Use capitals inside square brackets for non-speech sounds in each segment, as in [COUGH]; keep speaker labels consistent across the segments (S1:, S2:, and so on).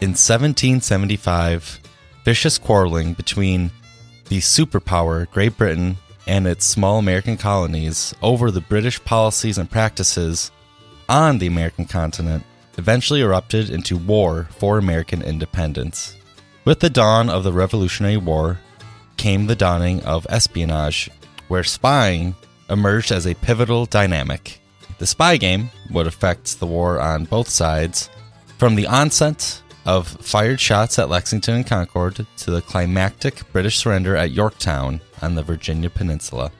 S1: In 1775, vicious quarreling between the superpower Great Britain and its small American colonies over the British policies and practices on the American continent eventually erupted into war for American independence. With the dawn of the Revolutionary War came the dawning of espionage, where spying emerged as a pivotal dynamic. The spy game would affect the war on both sides, from the onset of fired shots at Lexington and Concord to the climactic British surrender at Yorktown on the Virginia Peninsula.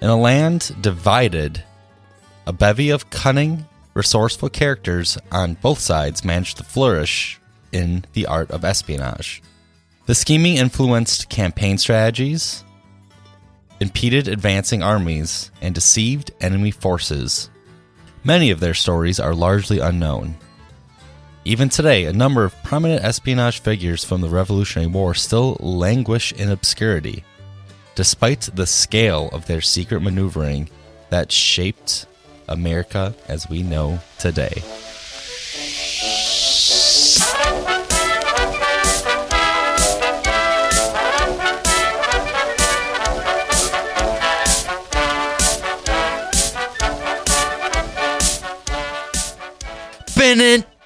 S1: In a land divided, a bevy of cunning, resourceful characters on both sides managed to flourish in the art of espionage. The scheming influenced campaign strategies, impeded advancing armies, and deceived enemy forces. Many of their stories are largely unknown. Even today, a number of prominent espionage figures from the Revolutionary War still languish in obscurity, despite the scale of their secret maneuvering that shaped America as we know today.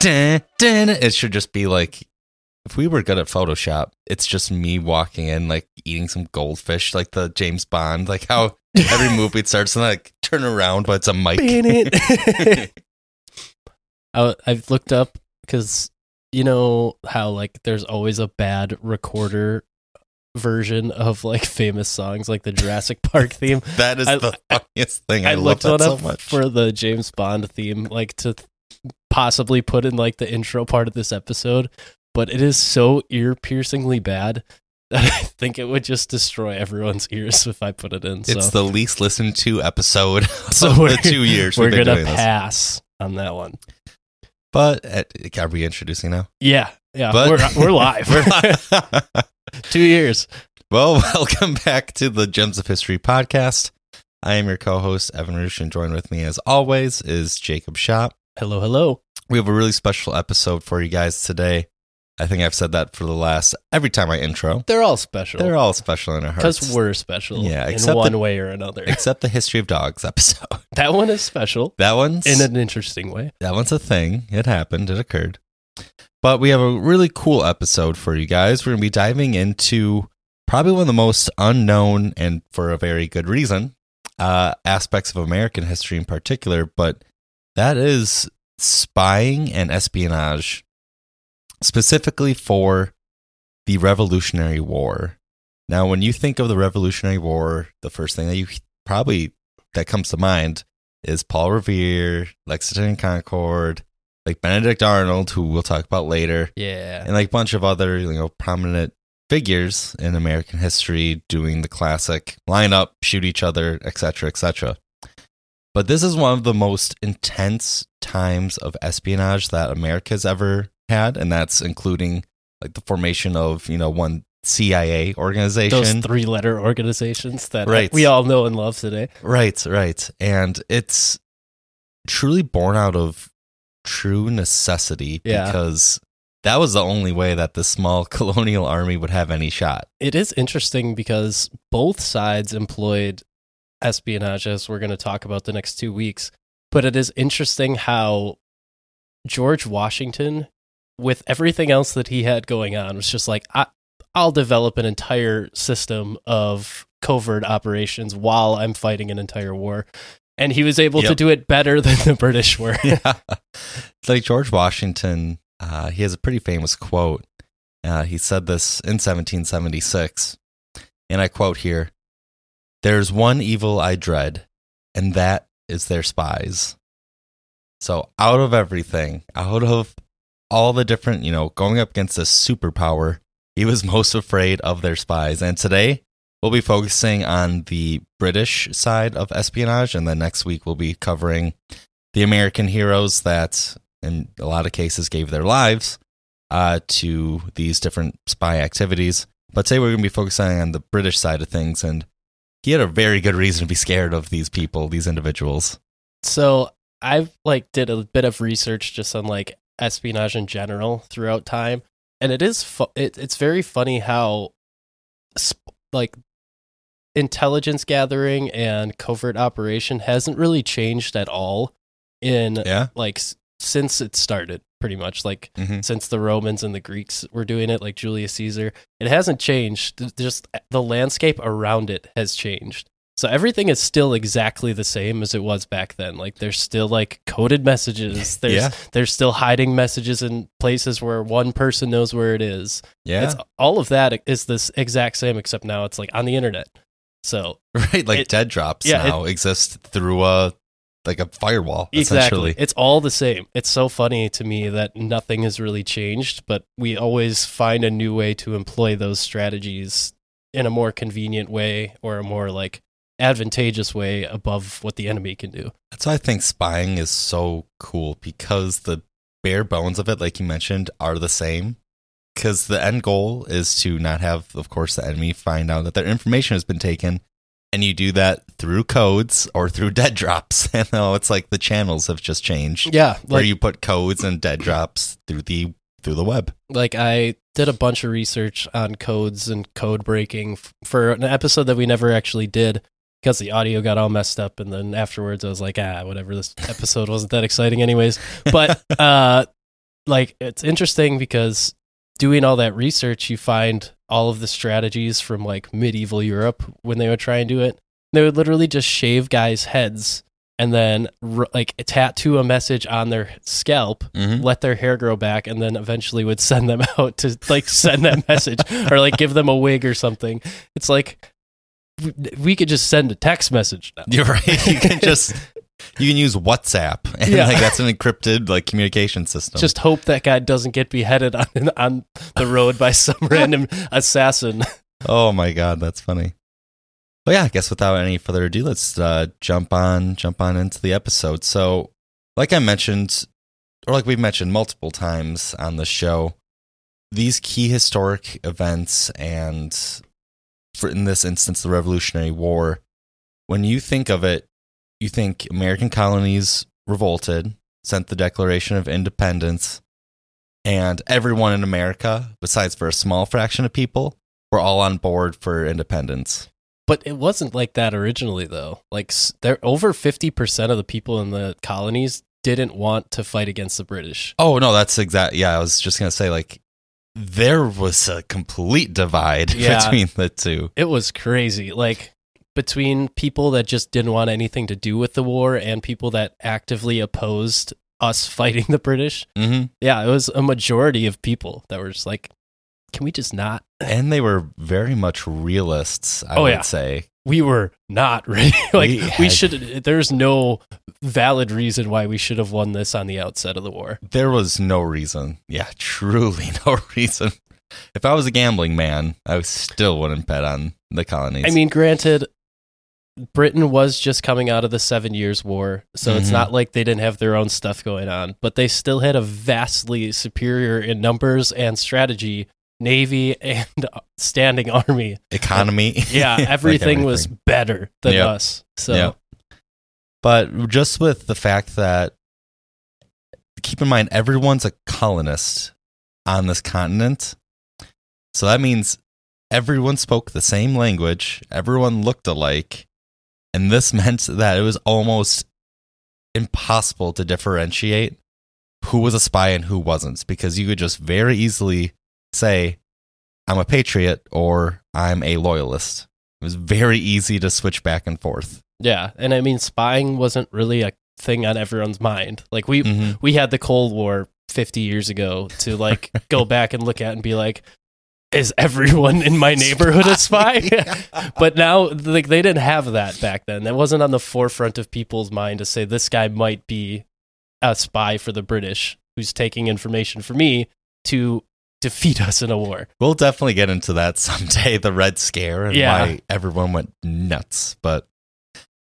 S1: It should just be like if we were good at Photoshop, it's just me walking in, like eating some goldfish, like the James Bond, like how [LAUGHS] every movie starts and like turn around, but it's a mic. [LAUGHS]
S2: I, I've looked up because you know how like there's always a bad recorder version of like famous songs, like the Jurassic Park theme. [LAUGHS]
S1: that is
S2: I-
S1: the funniest thing. I,
S2: I, looked one
S1: so
S2: up
S1: much.
S2: for the James Bond theme, like to possibly put in like the intro part of this episode, but it is so ear piercingly bad [LAUGHS] that I think it would just destroy everyone's ears if I put it in. So,
S1: it's the least listened to episode [LAUGHS]
S2: so
S1: the two [LAUGHS] years
S2: we're gonna
S1: doing this.
S2: pass on that one.
S1: But uh, are we introducing now?
S2: Yeah, yeah,
S1: But
S2: we're we're live.
S1: We're live.
S2: Two years.
S1: well, welcome back to the Gems of History podcast. I am your co-host Evan Roosh, and join with me as always is Jacob Shop.
S2: Hello, hello.
S1: We have a really special episode for you guys today. I think I've said that for the last every time I intro.
S2: They're all special.
S1: They're all special in our hearts.
S2: because we're special.
S1: Yeah,
S2: in
S1: except
S2: one
S1: the-
S2: way or another. [LAUGHS]
S1: except the history of dogs episode. [LAUGHS]
S2: that one is special
S1: That one's
S2: in an interesting way.
S1: that one's a thing. It happened. It occurred. But we have a really cool episode for you guys. We're going to be diving into probably one of the most unknown and for a very good reason uh, aspects of American history in particular. But that is spying and espionage, specifically for the Revolutionary War. Now, when you think of the Revolutionary War, the first thing that you probably that comes to mind is Paul Revere, Lexington and Concord, like Benedict Arnold, who we'll talk about later,
S2: Yeah.
S1: and like a bunch of other you know prominent figures in American history doing the classic line up, shoot each other, etc., etc. But this is one of the most intense times of espionage that America's ever had, and that's including like the formation of you know one CIA organization.
S2: Those three letter organizations that
S1: Right.
S2: we all know and love today.
S1: Right, right. And it's truly born out of true necessity
S2: Yeah.
S1: because that was the only way that the small [LAUGHS] colonial army would have any shot.
S2: It is interesting because both sides employed espionage, as we're going to talk about the next two weeks. But it is interesting how George Washington, with everything else that he had going on, was just like, I, I'll develop an entire system of covert operations while I'm fighting an entire war. And he was able to do it better than the British were. [LAUGHS]
S1: yeah. [LAUGHS] Like George Washington, uh, he has a pretty famous quote. Uh, he said this in 1776, and I quote here There's one evil I dread, and that is their spies. So, out of everything, out of all the different, you know, going up against a superpower, he was [LAUGHS] most afraid of their spies. And today, we'll be focusing on the British side of espionage, and then next week, we'll be covering the American heroes that, in a lot of cases, gave their lives uh, to these different spy activities. But today, we're going to be focusing on the British side of things, and he had a very good reason to be scared of these people, these individuals.
S2: So I've like did a bit of research just on like espionage in general throughout time, and it is fu- it, it's very funny how sp- like intelligence gathering and covert operation hasn't really changed at all in
S1: Yeah.
S2: like s- since it started pretty much like
S1: hmm
S2: since the Romans and the Greeks were doing it, like Julius Caesar. It hasn't changed. Just the landscape around it has changed. So everything is still exactly the same as it was back then. Like there's still like coded messages. [LAUGHS] There's
S1: Yeah.
S2: there's still hiding messages in places where one person knows where it is.
S1: Yeah.
S2: It's all of that is this exact same, except now it's like on the internet. So [LAUGHS]
S1: right. Like
S2: it-
S1: dead drops
S2: yeah,
S1: now exist through a like a firewall. Essentially.
S2: Exactly. It's all the same. It's so funny to me that nothing has really changed, but we always find a new way to employ those strategies in a more convenient way or a more like advantageous way above what the enemy can do.
S1: That's why I think spying is so cool because the bare bones of it, like you mentioned, are the same. Because the end goal is to not have, of course, the enemy find out that their information has been taken. And you do that through codes or through dead drops. [LAUGHS] And now it's like the channels have just changed.
S2: Yeah,
S1: Where you put codes and dead drops through the through the web.
S2: like I did a bunch of research on codes and code breaking f- for an episode that we never actually did because the audio got all messed up and then afterwards I was like ah whatever this episode wasn't that exciting anyways but [LAUGHS] uh like it's interesting because doing all that research you find all of the strategies from like medieval Europe when they would try and do it they would literally just shave guys heads and then like tattoo a message on their scalp
S1: Mm-hmm.
S2: let their hair grow back and then eventually would send them [LAUGHS] out to like send that message or like give them a wig or something it's like we, we could just send a text message now.
S1: You're right. You can [LAUGHS] just you can use WhatsApp, [LAUGHS] and
S2: Yeah.
S1: like that's an encrypted like communication system.
S2: just hope that guy doesn't get beheaded on on the road by some [LAUGHS] random assassin
S1: Oh my god, that's funny. But yeah, I guess without any further ado, let's uh, jump on jump on into the episode. So, like I mentioned, or like we've mentioned multiple times on the show, these key historic events, and for in this instance, the Revolutionary War. When you think of it, you think American colonies revolted, sent the Declaration of Independence, and everyone in America, besides for a small fraction of people, were all on board for independence.
S2: but it wasn't like that originally though like there over 50% of the people in the colonies didn't want to fight against the british
S1: Oh no, that's exact. Yeah, I was just gonna say like there was a complete divide [LAUGHS]
S2: Yeah.
S1: between the two.
S2: it was crazy like between people that just didn't want anything to do with the war and people that actively opposed us [LAUGHS] fighting the british
S1: hmm
S2: yeah it was a majority of people that were just like can we just not [LAUGHS]
S1: And they were very much realists. I
S2: Oh,
S1: would
S2: yeah.
S1: say.
S2: we were not [LAUGHS] ready like
S1: We
S2: we, should there's no valid reason why we should have won this on the outset of the war
S1: There was no reason. Yeah, truly no reason. If I was a gambling man, I still wouldn't bet on the colonies.
S2: I mean, granted, Britain was just coming out of the Seven Years' War, so it's
S1: Mhm.
S2: not like they didn't have their own stuff going on, but they still had a vastly superior in numbers and strategy navy and [LAUGHS] standing army.
S1: economy.
S2: Yeah, [LAUGHS]
S1: Like
S2: everything, was better than
S1: Yep.
S2: us. So,
S1: Yep. But just with the fact that, keep in mind, everyone's a colonist on this continent. So that means everyone spoke the same language, everyone looked alike. And this [LAUGHS] meant that it was almost impossible to differentiate who was a spy and who wasn't because you could just very easily say, I'm a patriot or I'm a loyalist. It was very easy to switch back and forth.
S2: yeah, and I mean, spying wasn't really a thing on everyone's mind. Like we
S1: Mhm.
S2: we had the Cold War 50 years ago to like [LAUGHS] go back and look at and be like, is everyone in my neighborhood a spy? [LAUGHS] [LAUGHS] but now like they didn't have that back then. That wasn't on the forefront of people's mind to say this guy might be a spy for the British who's taking information from me to defeat us in a war.
S1: We'll definitely get into that someday, the Red Scare and
S2: Yeah.
S1: why everyone went nuts. But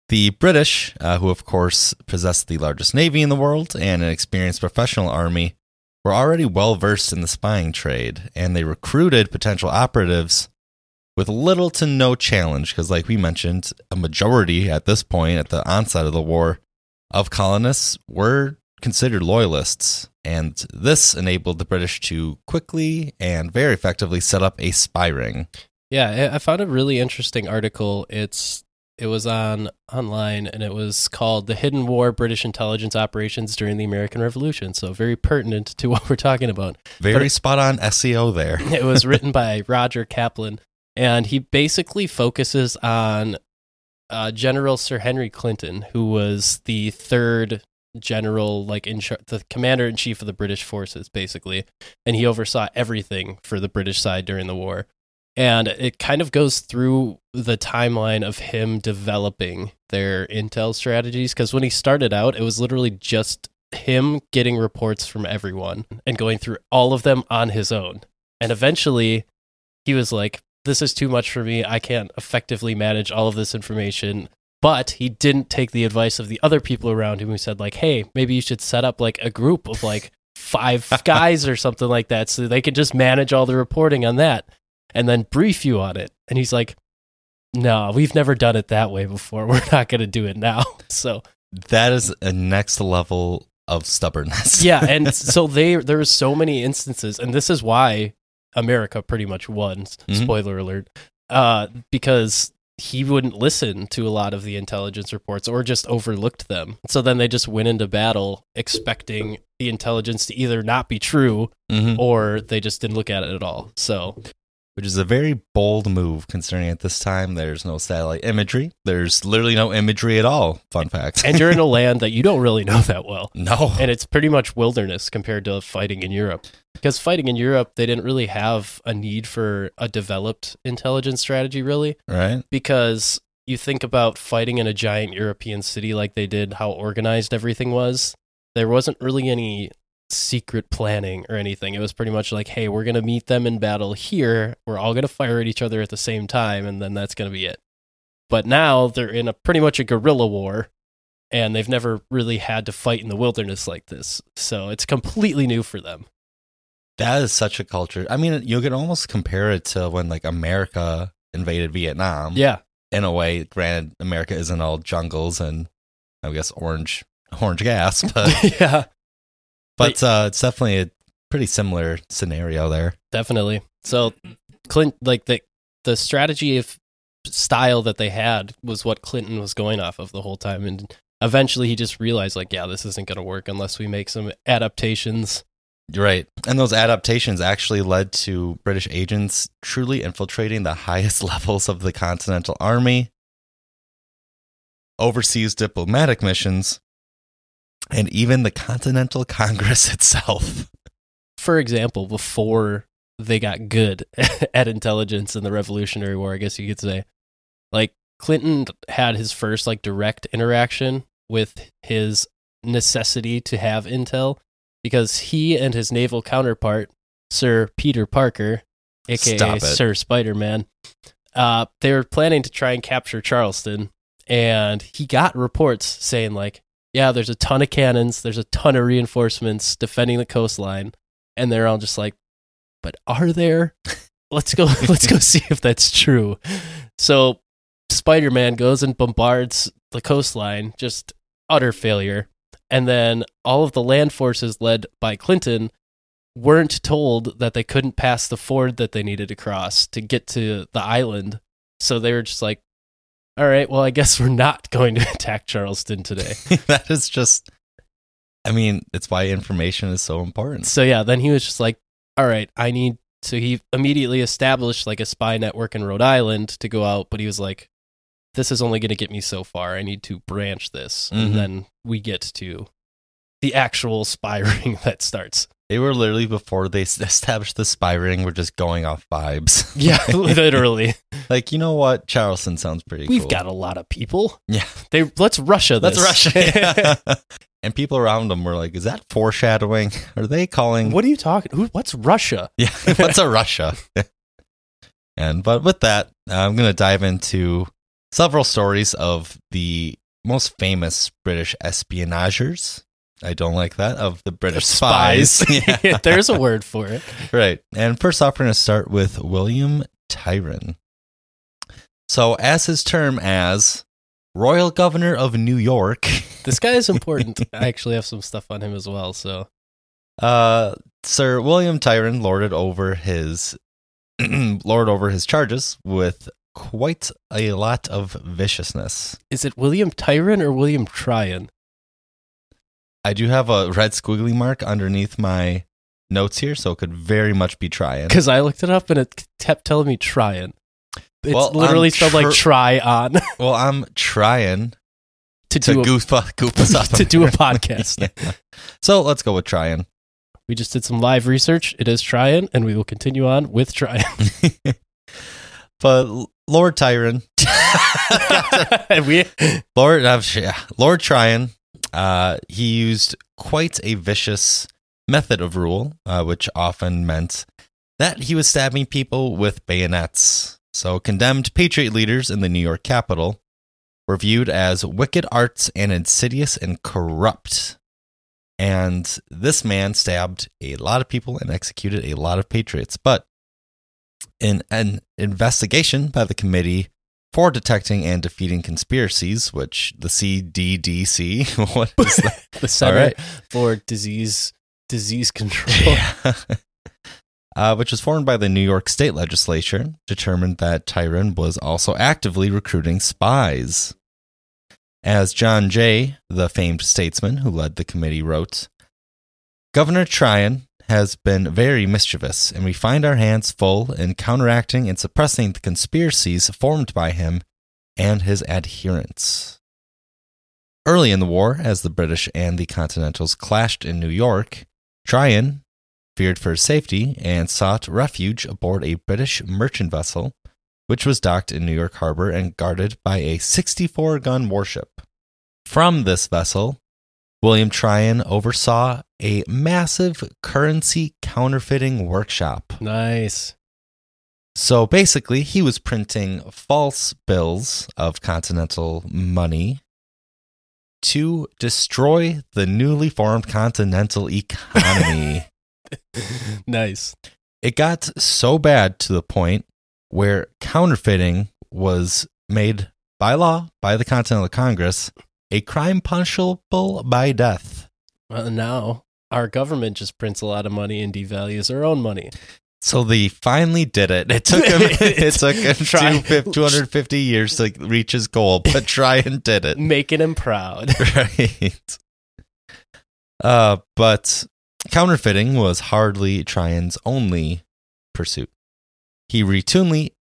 S1: the British, uh, who of course possessed the largest navy in the world and an experienced professional army, were already well versed in the spying trade, and they recruited potential operatives with little to no challenge. Because, like we mentioned, a majority at this point, at the onset of the war, of colonists were considered loyalists, and this enabled the British to quickly and very effectively set up a spy ring.
S2: Yeah, I found a really interesting article. It's it was on online and it was called "The Hidden War: British Intelligence Operations During the American Revolution." So very pertinent to what we're talking about.
S1: Very spot on SEO there. [LAUGHS]
S2: It was written by [LAUGHS] Roger Kaplan, and he basically focuses on uh, General Sir Henry Clinton, who was the third general, like in char- the commander in chief of the British forces, basically, and he oversaw everything for the British side during the war. And it kind of goes through the timeline of him developing their intel strategies. Because when he started out, it was literally just him getting reports from everyone and going through all of them on his own. And eventually, he was like, This is too much for me. I can't effectively manage all of this information. But he didn't take the advice of the other people around him who said, like, hey, maybe you should set up like a group of like five [LAUGHS] guys or something like that so they could just manage all the reporting on that and then brief you on it. And he's like, no, we've never done it that way before. [LAUGHS] We're not going to do it now. [LAUGHS] So
S1: That is a next level of stubbornness.
S2: yeah, [LAUGHS] and so they there were so many instances, and this is why America pretty much won.
S1: Mhm.
S2: Spoiler alert, uh, because he wouldn't listen to a lot of the intelligence reports or just overlooked them. So then they just went into battle expecting the intelligence to either not be true
S1: Mhm.
S2: or they just didn't look at it at all. So
S1: Which is a very bold move considering at this time there's no satellite imagery. There's literally no imagery at all. Fun fact.
S2: and you're in a [LAUGHS] land that you don't really know that well.
S1: no.
S2: and it's pretty much wilderness compared to fighting in Europe. Because fighting in Europe, they didn't really have a need for a developed intelligence strategy, really.
S1: right?
S2: Because you think about fighting in a giant European city like they did, how organized everything was. There wasn't really any secret planning or anything. It was pretty much like, hey, we're going to meet them in battle here. We're all going to fire at each other at the same time, and then that's going to be it. But now they're in a pretty much a guerrilla war, and they've never really had to fight in the wilderness like this. So it's completely new for them.
S1: That is such a culture. I mean, you could almost compare it to when like America invaded Vietnam.
S2: Yeah.
S1: In a way, granted, America isn't all jungles and I guess orange orange gas, [LAUGHS] but [LAUGHS]
S2: yeah,
S1: but uh, it's definitely a pretty similar scenario there.
S2: definitely. So Clint like the the strategy of style that they had was what Clinton was going off of the whole time and eventually he just realized like yeah this isn't going to work unless we make some adaptations
S1: right. And those adaptations actually led to British agents truly infiltrating the highest [LAUGHS] levels of the Continental Army, overseas diplomatic missions, and even the Continental [LAUGHS] Congress itself.
S2: for example before they got good [LAUGHS] at intelligence in the revolutionary war i guess you could say like clinton had his first like direct interaction with his necessity to have intel because he and his naval counterpart sir peter parker aka sir spider-man uh, they were planning to try and capture charleston and he got reports saying like yeah there's a ton of cannons there's a ton of reinforcements defending the coastline and they're all just like but are there? [LAUGHS] Let's go [LAUGHS] let's go [LAUGHS] see if that's true. So spider-man goes and bombards the coastline just utter failure. And then all of the land forces led by clinton weren't told that they couldn't pass the ford that they needed to cross to get to the island. So they were just like all right well i guess we're not [LAUGHS] going to attack charleston today [LAUGHS]
S1: that is just, I mean, it's why information is so important.
S2: So yeah, then he was just like, "All right, I need." So he immediately established like a spy network in Rhode Island to go out, but he was like, "This is only going to get me so far. I need to branch this,
S1: Mhm.
S2: and then we get to the actual spy [LAUGHS] ring that starts."
S1: They were literally before they [LAUGHS] established the spy ring, were just going off vibes. [LAUGHS]
S2: Yeah, [LAUGHS] literally.
S1: like, you know what? Charleston sounds pretty
S2: We've
S1: cool.
S2: got a lot of people.
S1: Yeah.
S2: They let's Russia this.
S1: That's Russia. and people around them were like, is that foreshadowing? Are they calling?
S2: what are you talking? Who? What's Russia?
S1: Yeah, what's a Russia? and but with that, I'm going to dive into several stories of the most famous British espionagers. I don't like that of the British spies. [LAUGHS] Yeah. [LAUGHS]
S2: There's a word for it.
S1: Right. And first off, we're going to start with William Tyron. So, as his term as royal governor of New York. [LAUGHS]
S2: This guy is important. I actually have some stuff on him as well. So
S1: Uh, Sir William Tyrone lorded over his [CLEARS THROAT] lord over his charges with quite a lot of viciousness.
S2: is it William Tyron or William Tryon?
S1: I do have a red squiggly mark underneath my notes here, so it could very much be trying.
S2: Because I looked it up and it kept telling me Tryon. It's
S1: Well,
S2: literally
S1: I'm
S2: spelled
S1: tr-
S2: like try on [LAUGHS]
S1: Well, I'm trying
S2: to
S1: to
S2: do a,
S1: goof, goof us [LAUGHS] up
S2: to do a [LAUGHS] podcast.
S1: Yeah. So let's go with trying.
S2: We just did some live research. It is Tryon, and we will continue on with Tryon.
S1: but Lord Tyrone,
S2: And we
S1: Lord, yeah, Lord Tryon, uh, he used quite a vicious method of rule, uh, which often meant that he was stabbing people with bayonets. So, condemned patriot leaders in the New York capital were viewed as wicked arts and insidious and corrupt. And this man stabbed a lot of people and executed a lot of patriots. But in an investigation by the Committee for Detecting and Defeating Conspiracies, which the CDDC, [LAUGHS] what is that? [LAUGHS]
S2: the Center
S1: right.
S2: for Disease Disease Control. [LAUGHS]
S1: uh, which was formed by the New York State Legislature, determined that Tyrone was also actively recruiting spies. As John Jay, the famed statesman who led the committee, wrote, Governor Tryon has been very mischievous, and we find our hands full in counteracting and suppressing the conspiracies formed by him and his adherents. Early in the war, as the British and the Continentals clashed in New York, Tryon feared for his safety and sought refuge aboard a British merchant vessel, which was docked in New York Harbor and guarded by a 64 gun warship. From this vessel, William Tryon oversaw a massive currency counterfeiting workshop.
S2: nice.
S1: So basically, he was printing false bills of continental money to destroy the newly formed continental economy. [LAUGHS]
S2: nice.
S1: it got so bad to the point where counterfeiting was made by law by the Continental Congress a crime punishable by death.
S2: Well, now our government just prints a lot of money and devalues our own money.
S1: So they finally did it. It took him. [LAUGHS] it took him
S2: Try-
S1: 250 250 years to reach his goal, but Tryon did it.
S2: Making him proud. [LAUGHS]
S1: right. Uh, but counterfeiting was hardly Tryon's only pursuit. He routinely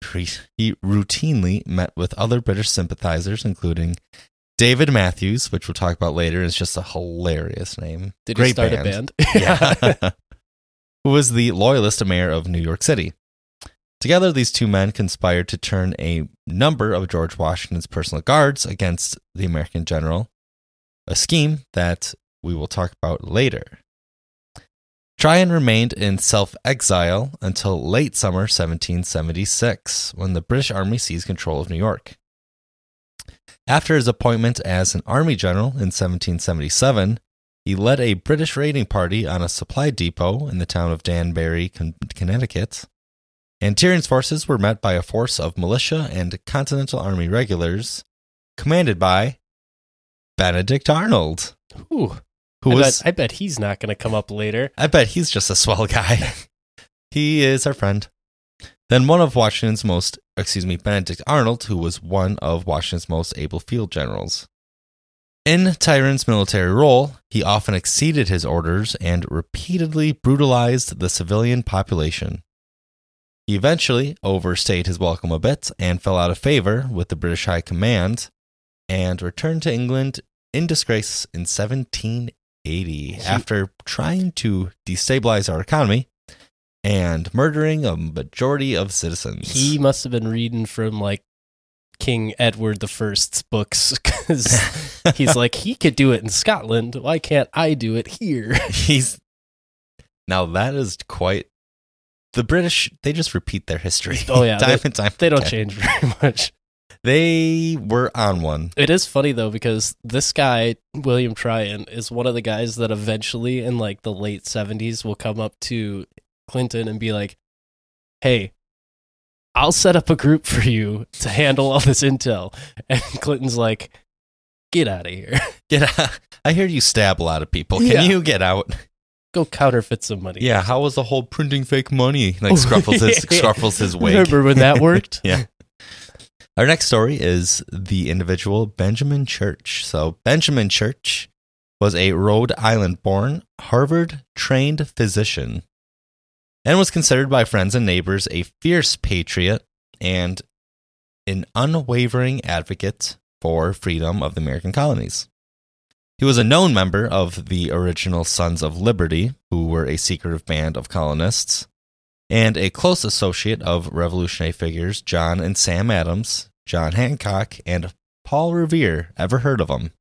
S1: he routinely met with other British sympathizers, including David Matthews, which we'll talk about later. is just a hilarious name.
S2: Did he
S1: Great
S2: start
S1: band.
S2: a band? [LAUGHS]
S1: Yeah. [LAUGHS] Who was the loyalist mayor of New York City. Together, these two men conspired to turn a number of George Washington's personal guards against the American general, a scheme that we will talk about later. Tryon remained in self exile until late summer 1776, when the British Army seized control of New York. After his appointment as an army general in 1777, he led a British raiding party on a supply depot in the town of Danbury, Connecticut. And Tyrion's forces were met by a force of militia and Continental Army regulars, commanded by Benedict Arnold,
S2: Ooh,
S1: who
S2: I,
S1: was.
S2: bet, I bet he's not going to come up later.
S1: I bet he's just a swell guy. [LAUGHS] he is our friend. Then one of Washington's most, excuse me, Benedict Arnold, who was one of Washington's most able field generals. In Tyrone's military role, he often exceeded his orders and repeatedly brutalized the civilian population. He eventually overstayed his welcome a bit and fell out of favor with the British High Command and returned to England in disgrace in 1780 after trying to destabilize our economy and murdering a majority of citizens.
S2: He must have been reading from like King Edward the First's books [LAUGHS] because [LAUGHS] he's like he could do it in Scotland. Why can't I do it here? [LAUGHS]
S1: He's now that is quite the British. They just repeat their history.
S2: Oh, yeah,
S1: time and time.
S2: They don't change very much.
S1: They were on one.
S2: It is funny though because this guy William Tryon is one of the guys that eventually in like the late 70s will come up to Clinton and be like, "Hey, I'll set up a group for you to handle all this intel. [LAUGHS] And Clinton's like, get out of here. [LAUGHS]
S1: Get out. I hear you stab a lot of people. Can
S2: Yeah.
S1: you get out?
S2: Go counterfeit some money.
S1: Yeah, how was the whole printing fake money? Like [LAUGHS] scruffles his scruffles his wig.
S2: Remember when that worked?
S1: Yeah. Our next story is the individual Benjamin Church. So, Benjamin Church was a Rhode Island born, Harvard trained physician and was considered by friends and neighbors a fierce patriot and an unwavering advocate for freedom of the American colonies. He was a known member of the original Sons of Liberty, who were a secretive band of colonists and a close associate of revolutionary figures John and Sam Adams, John Hancock, and Paul Revere. Ever heard of him?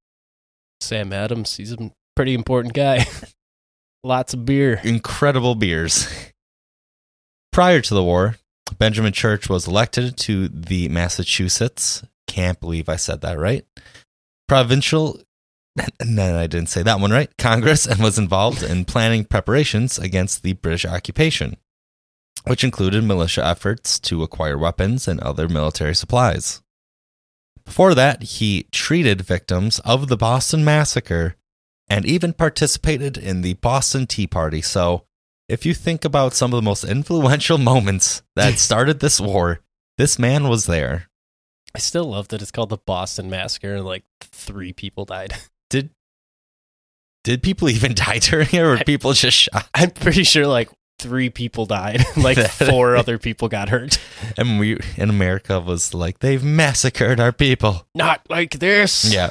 S2: Sam Adams, he's a pretty important guy. [LAUGHS] Lots of beer.
S1: Incredible beers. Prior to the war, Benjamin Church was elected to the Massachusetts, can't believe I said that right, provincial, [LAUGHS] no, I didn't say that one right, Congress, and was involved in planning preparations against the British occupation, which included militia efforts to acquire weapons and other military supplies. Before that, he treated victims of the Boston Massacre and even participated in the Boston Tea Party. So, if you think about some of the most influential [LAUGHS] moments that [LAUGHS] started this war, this man was there.
S2: I still love that it's called the Boston Massacre and like three people died. [LAUGHS]
S1: Did did people even die during it, or were people just shot?
S2: I'm pretty sure like three people died. like four other people got hurt.
S1: And we in America was like they've massacred our people.
S2: Not like this.
S1: Yeah.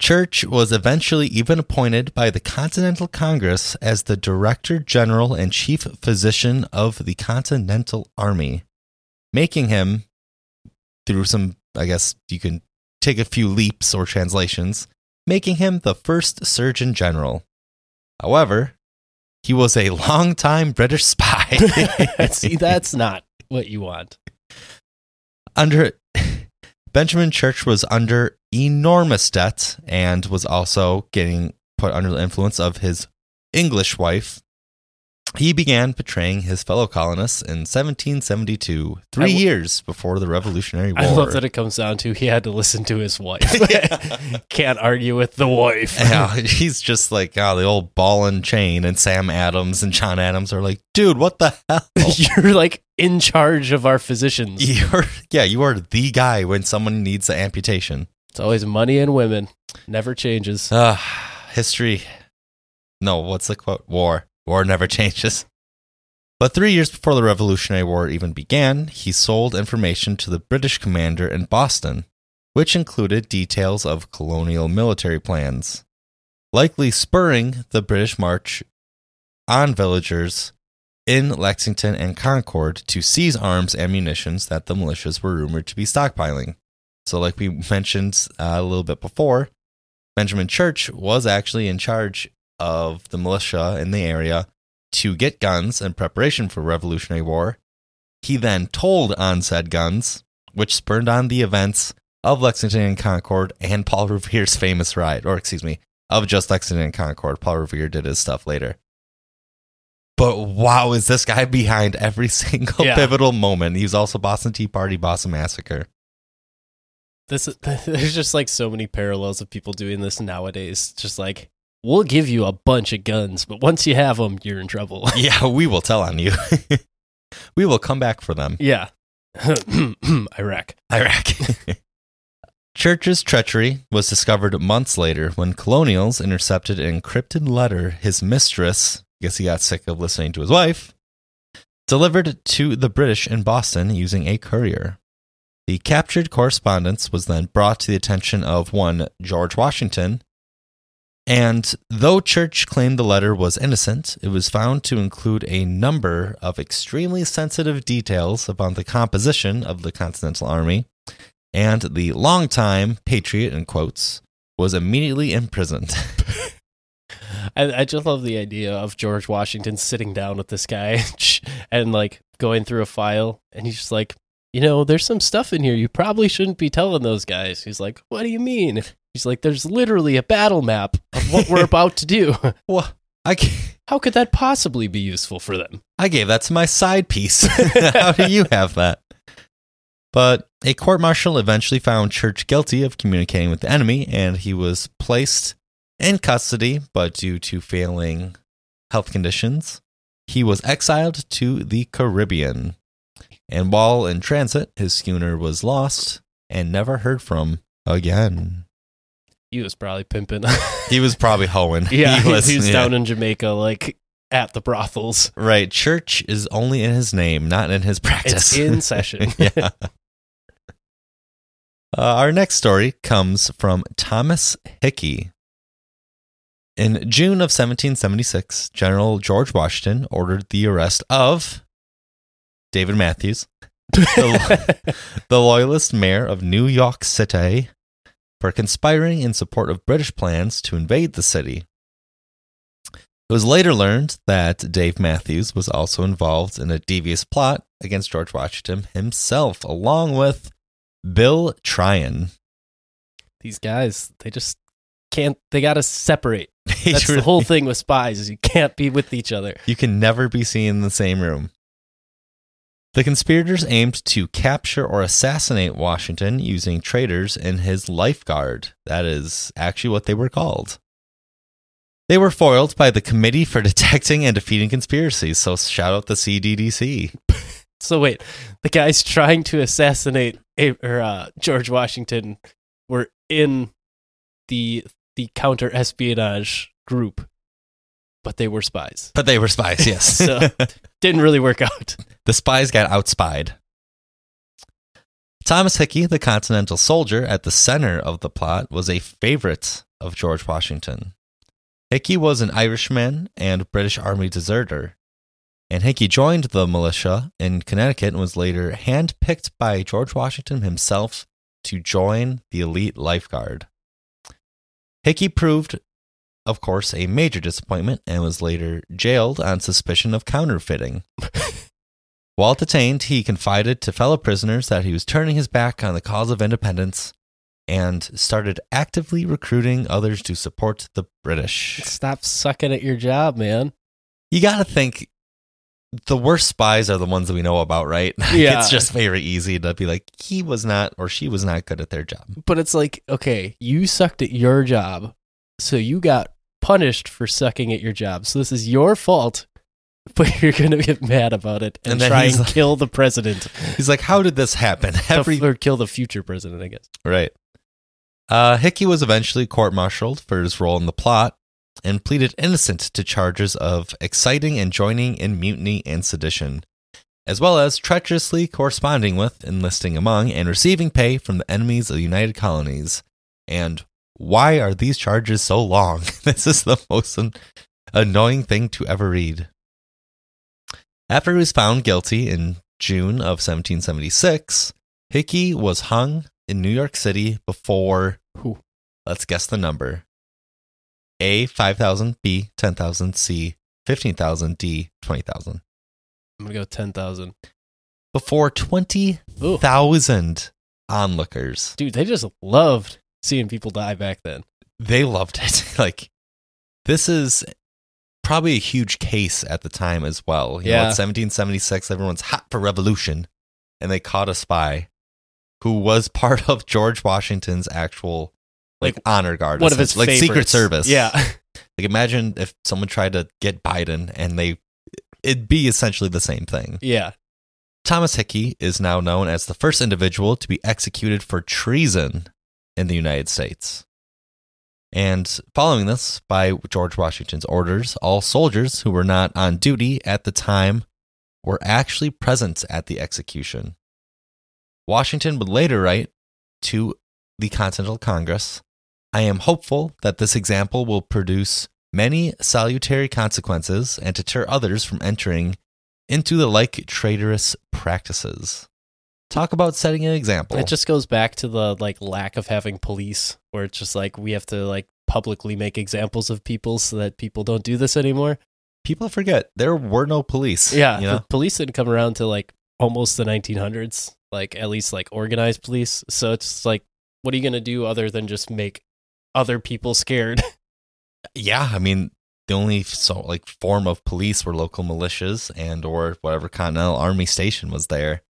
S1: Church was eventually even appointed by the Continental Congress as the Director General and Chief Physician of the Continental Army, making him, through some, I guess you can take a few leaps or translations, making him the first Surgeon General. However, he was a longtime British spy. [LAUGHS]
S2: See, that's not what you want.
S1: under Benjamin Church was under enormous debt and was also getting put under the influence of his English wife. He began betraying his fellow colonists in 1772, three
S2: w-
S1: years before the Revolutionary War.
S2: I love that it comes down to he had to listen to his wife. [LAUGHS] [LAUGHS] Can't argue with the wife.
S1: yeah, he's just like, oh, the old ball and chain, and Sam Adams and John Adams are like, dude, what the hell? [LAUGHS]
S2: You're like in charge of our physicians.
S1: You're, yeah, you are the guy when someone needs an amputation.
S2: It's always money and women. Never changes.
S1: Uh, history. No, what's the quote? War. War never [LAUGHS] changes. But three years before the Revolutionary War even began, he sold information to the British commander in Boston, which included details of colonial military plans, likely spurring the British march on villagers in Lexington and Concord to seize arms and munitions that the militias were rumored to be stockpiling. So, like we [LAUGHS] mentioned uh, a little bit before, Benjamin Church was actually in charge of the militia in the area to get guns in preparation for Revolutionary War. He then told on said guns, which spurred on the events of Lexington and Concord and Paul Revere's famous ride, or excuse me, of just Lexington and Concord. Paul Revere did his stuff later. But wow, is this guy behind every [LAUGHS] single
S2: Yeah.
S1: pivotal moment? He was also Boston Tea Party, Boston Massacre.
S2: This [LAUGHS] there's just like so many parallels of people doing this nowadays. Just like we'll give you a bunch of guns, but once you have them, you're in trouble. [LAUGHS]
S1: Yeah, we will tell on you. [LAUGHS] we will come back for them.
S2: yeah. [CLEARS THROAT] Iraq.
S1: Iraq. [LAUGHS] Church's treachery was discovered months later when colonials intercepted an encrypted letter his mistress, I guess he got sick of listening to his wife, delivered to the British in Boston using a courier. The captured correspondence was then brought to the attention of one George Washington, and though Church claimed the letter was innocent, it was found to include a number of extremely sensitive details about the composition of the Continental Army, and the longtime patriot, in quotes, was immediately imprisoned. [LAUGHS]
S2: I, I just love the idea of George Washington sitting down with this guy [LAUGHS] and like going through a file, and he's just like, you know, there's some stuff in here you probably shouldn't be telling those guys. He's like, what do you mean? He's like, there's literally a battle map what we're [LAUGHS] about to do.
S1: what? I, g-
S2: How could that possibly be useful for them?
S1: I gave that to my side piece. [LAUGHS] How do you have that? But a court martial eventually found Church guilty of communicating with the enemy, and he was placed in custody, but due to failing health conditions, he was exiled to the Caribbean. And while in transit, his schooner was lost and never heard from again.
S2: He was probably pimping.
S1: He was probably hoeing. [LAUGHS]
S2: yeah, he was,
S1: yeah.
S2: down in Jamaica, like at the brothels.
S1: Right. Church is only in his name, not in his practice.
S2: It's in [LAUGHS] session. [LAUGHS]
S1: yeah. Uh, our next story comes from Thomas Hickey. In June of 1776, General George Washington ordered the arrest of David Matthews, the, the loyalist mayor of New York City, for conspiring in support of British plans to invade the city. It was later learned that Dave Matthews was also involved in a devious plot against George Washington himself, along with Bill Tryon.
S2: These guys, they just can't. They got to separate. [LAUGHS] That's the whole thing with spies: is you can't be with each other.
S1: You can never be seen in the same room. The conspirators aimed to capture or assassinate Washington using traitors in his lifeguard. That is actually what they were called. They were foiled by the Committee for [LAUGHS] Detecting and Defeating Conspiracies, so shout out the CDDC. [LAUGHS]
S2: So wait, the guys trying to assassinate or, uh, George Washington were in the the counter espionage group, but they were spies.
S1: But they were spies, yes. [LAUGHS]
S2: So- Didn't really work out.
S1: the spies got outspied. Thomas Hickey, the Continental soldier at the center of the plot, was a favorite of George Washington. Hickey was an Irishman and British Army deserter, and Hickey joined the militia in Connecticut and was later handpicked by George Washington himself to join the elite lifeguard. Hickey proved, of course, a major disappointment and was later jailed on suspicion of counterfeiting. [LAUGHS] While detained, he confided to fellow prisoners that he was turning his back on the cause of independence and started actively recruiting others to support the British.
S2: Stop sucking at your job, man.
S1: You got to think the worst spies are the ones that we know about, right? [LAUGHS]
S2: Yeah.
S1: it's just very easy to be like, he was not or she was not good at their job.
S2: But it's like, okay, you sucked at your job, so you got punished for sucking at your job. So this is your fault, [LAUGHS] but you're gonna get mad about it and,
S1: And
S2: try and
S1: like-
S2: kill the president, [LAUGHS]
S1: He's like, how did this happen? [LAUGHS] Every
S2: or kill the future president, I guess.
S1: Right. Uh, Hickey was eventually court martialed for his role in the plot and pleaded innocent to charges of exciting and joining in mutiny and sedition, as well as treacherously corresponding with, enlisting among, and receiving pay from the enemies of the United Colonies. And why are these charges so long? [LAUGHS] this is the most an- annoying thing to ever read. After he was found guilty in June of 1776, Hickey was hung in New York City before, let's guess the number A, 5,000, B, 10,000, C, 15,000, D, 20,000.
S2: I'm gonna go ten thousand.
S1: Before 20,000 onlookers.
S2: Dude, they just loved seeing people die back then.
S1: They loved it. [LAUGHS] like, this is probably a huge case at the time as well. You know,
S2: Yeah.
S1: it's 1776, everyone's hot for revolution, and they caught a spy who was [LAUGHS] part of George Washington's actual like,
S2: Like,
S1: honor guard,
S2: One of his
S1: like Secret. Service.
S2: Yeah, [LAUGHS]
S1: Like imagine if someone tried to get Biden and they it'd be essentially the same thing.
S2: yeah.
S1: Thomas Hickey is now known as the first individual to be executed for treason in the United States. And following this, by George Washington's orders, all soldiers who were not on duty at the time were actually present at the execution. Washington would later write to the Continental Congress I am hopeful that this example will produce many salutary consequences and deter others from entering into the like traitorous practices. Talk about setting an example.
S2: It just goes back to the like lack of having police, where it's just like we have to like publicly make examples of people so that people don't do this anymore.
S1: People forget there were no police.
S2: Yeah,
S1: you
S2: the
S1: know?
S2: police didn't come around to like almost the 1900s, like at least like organized police. So it's like, what are you gonna do other than just make other people scared? [LAUGHS]
S1: yeah. I mean, the only so like form of police were local militias and or whatever Continental Army station was there.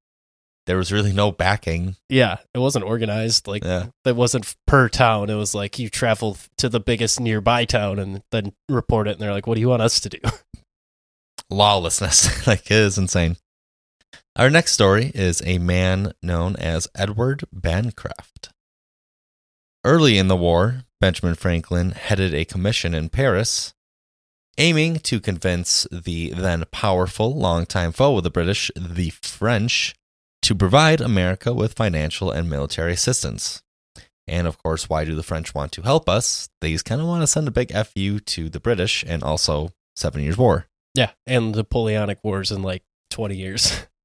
S1: There was really no backing.
S2: Yeah, it wasn't organized. Like
S1: Yeah.
S2: it wasn't per town. It was like you travel to the biggest nearby town and then report it. And they're like, "What do you want us to do?" [LAUGHS]
S1: Lawlessness. [LAUGHS] like it is insane. Our next story is a man known as Edward Bancroft. Early in the war, Benjamin Franklin headed a commission in Paris aiming to convince the then powerful longtime foe of the British, the French, to provide America with financial and military assistance. And of course, why do the French want to help us? They just kind of want to send a big FU to the British and also Seven Years' War.
S2: yeah, and the Napoleonic Wars in like twenty years. [LAUGHS]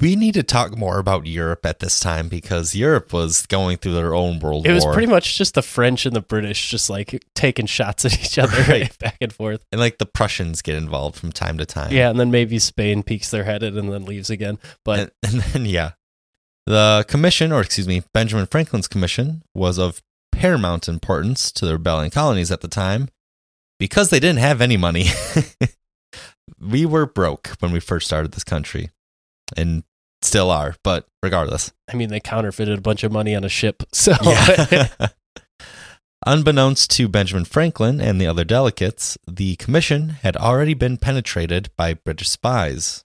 S1: We need to talk more about Europe at this time because Europe was going through their own world war.
S2: It was
S1: war.
S2: pretty much just the French and the British just like taking shots at each other
S1: Right.
S2: back and forth.
S1: and like the Prussians get involved from time to time.
S2: Yeah, and then maybe Spain peeks their head in and then leaves again. But
S1: and, and then yeah, the commission, or excuse me, Benjamin Franklin's commission, was of paramount importance to the rebellion colonies at the time because they didn't have any money. [LAUGHS] we were broke when we first started this country, and still are. But regardless,
S2: I mean, they counterfeited a bunch of money on a ship. [LAUGHS] So
S1: Yeah. [LAUGHS] Unbeknownst to Benjamin Franklin and the other delegates, the commission had already been penetrated by British spies,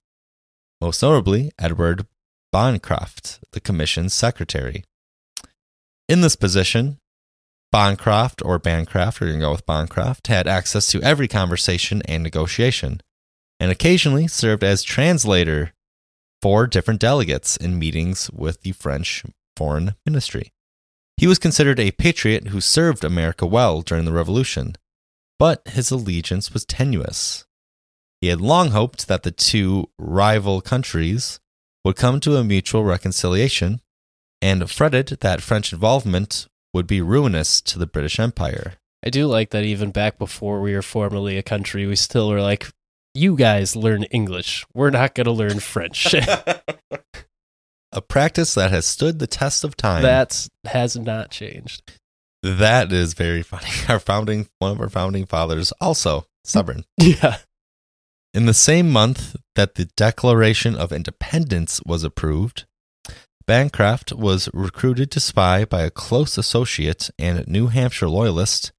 S1: most notably Edward Bancroft, the commission's secretary. In this position, Bancroft or Bancroft, we're going to go with Bancroft, had access to every conversation and negotiation, and occasionally served as translator for different delegates in meetings with the French foreign ministry. He was considered a patriot who served America well during the Revolution, but his allegiance was tenuous. He had long hoped that the two rival countries would come to a mutual reconciliation and fretted that French involvement would be ruinous to the British Empire.
S2: I do like that even back before we were formally a country, we still were like, you guys learn English. We're not going to learn French. [LAUGHS]
S1: A practice that has stood the test of time.
S2: that has not changed.
S1: that is very funny. [LAUGHS] Our founding one of our founding fathers also stubborn. [LAUGHS]
S2: Yeah.
S1: In the same month that the Declaration of Independence was approved, Bancroft was recruited to spy by a close associate and New Hampshire loyalist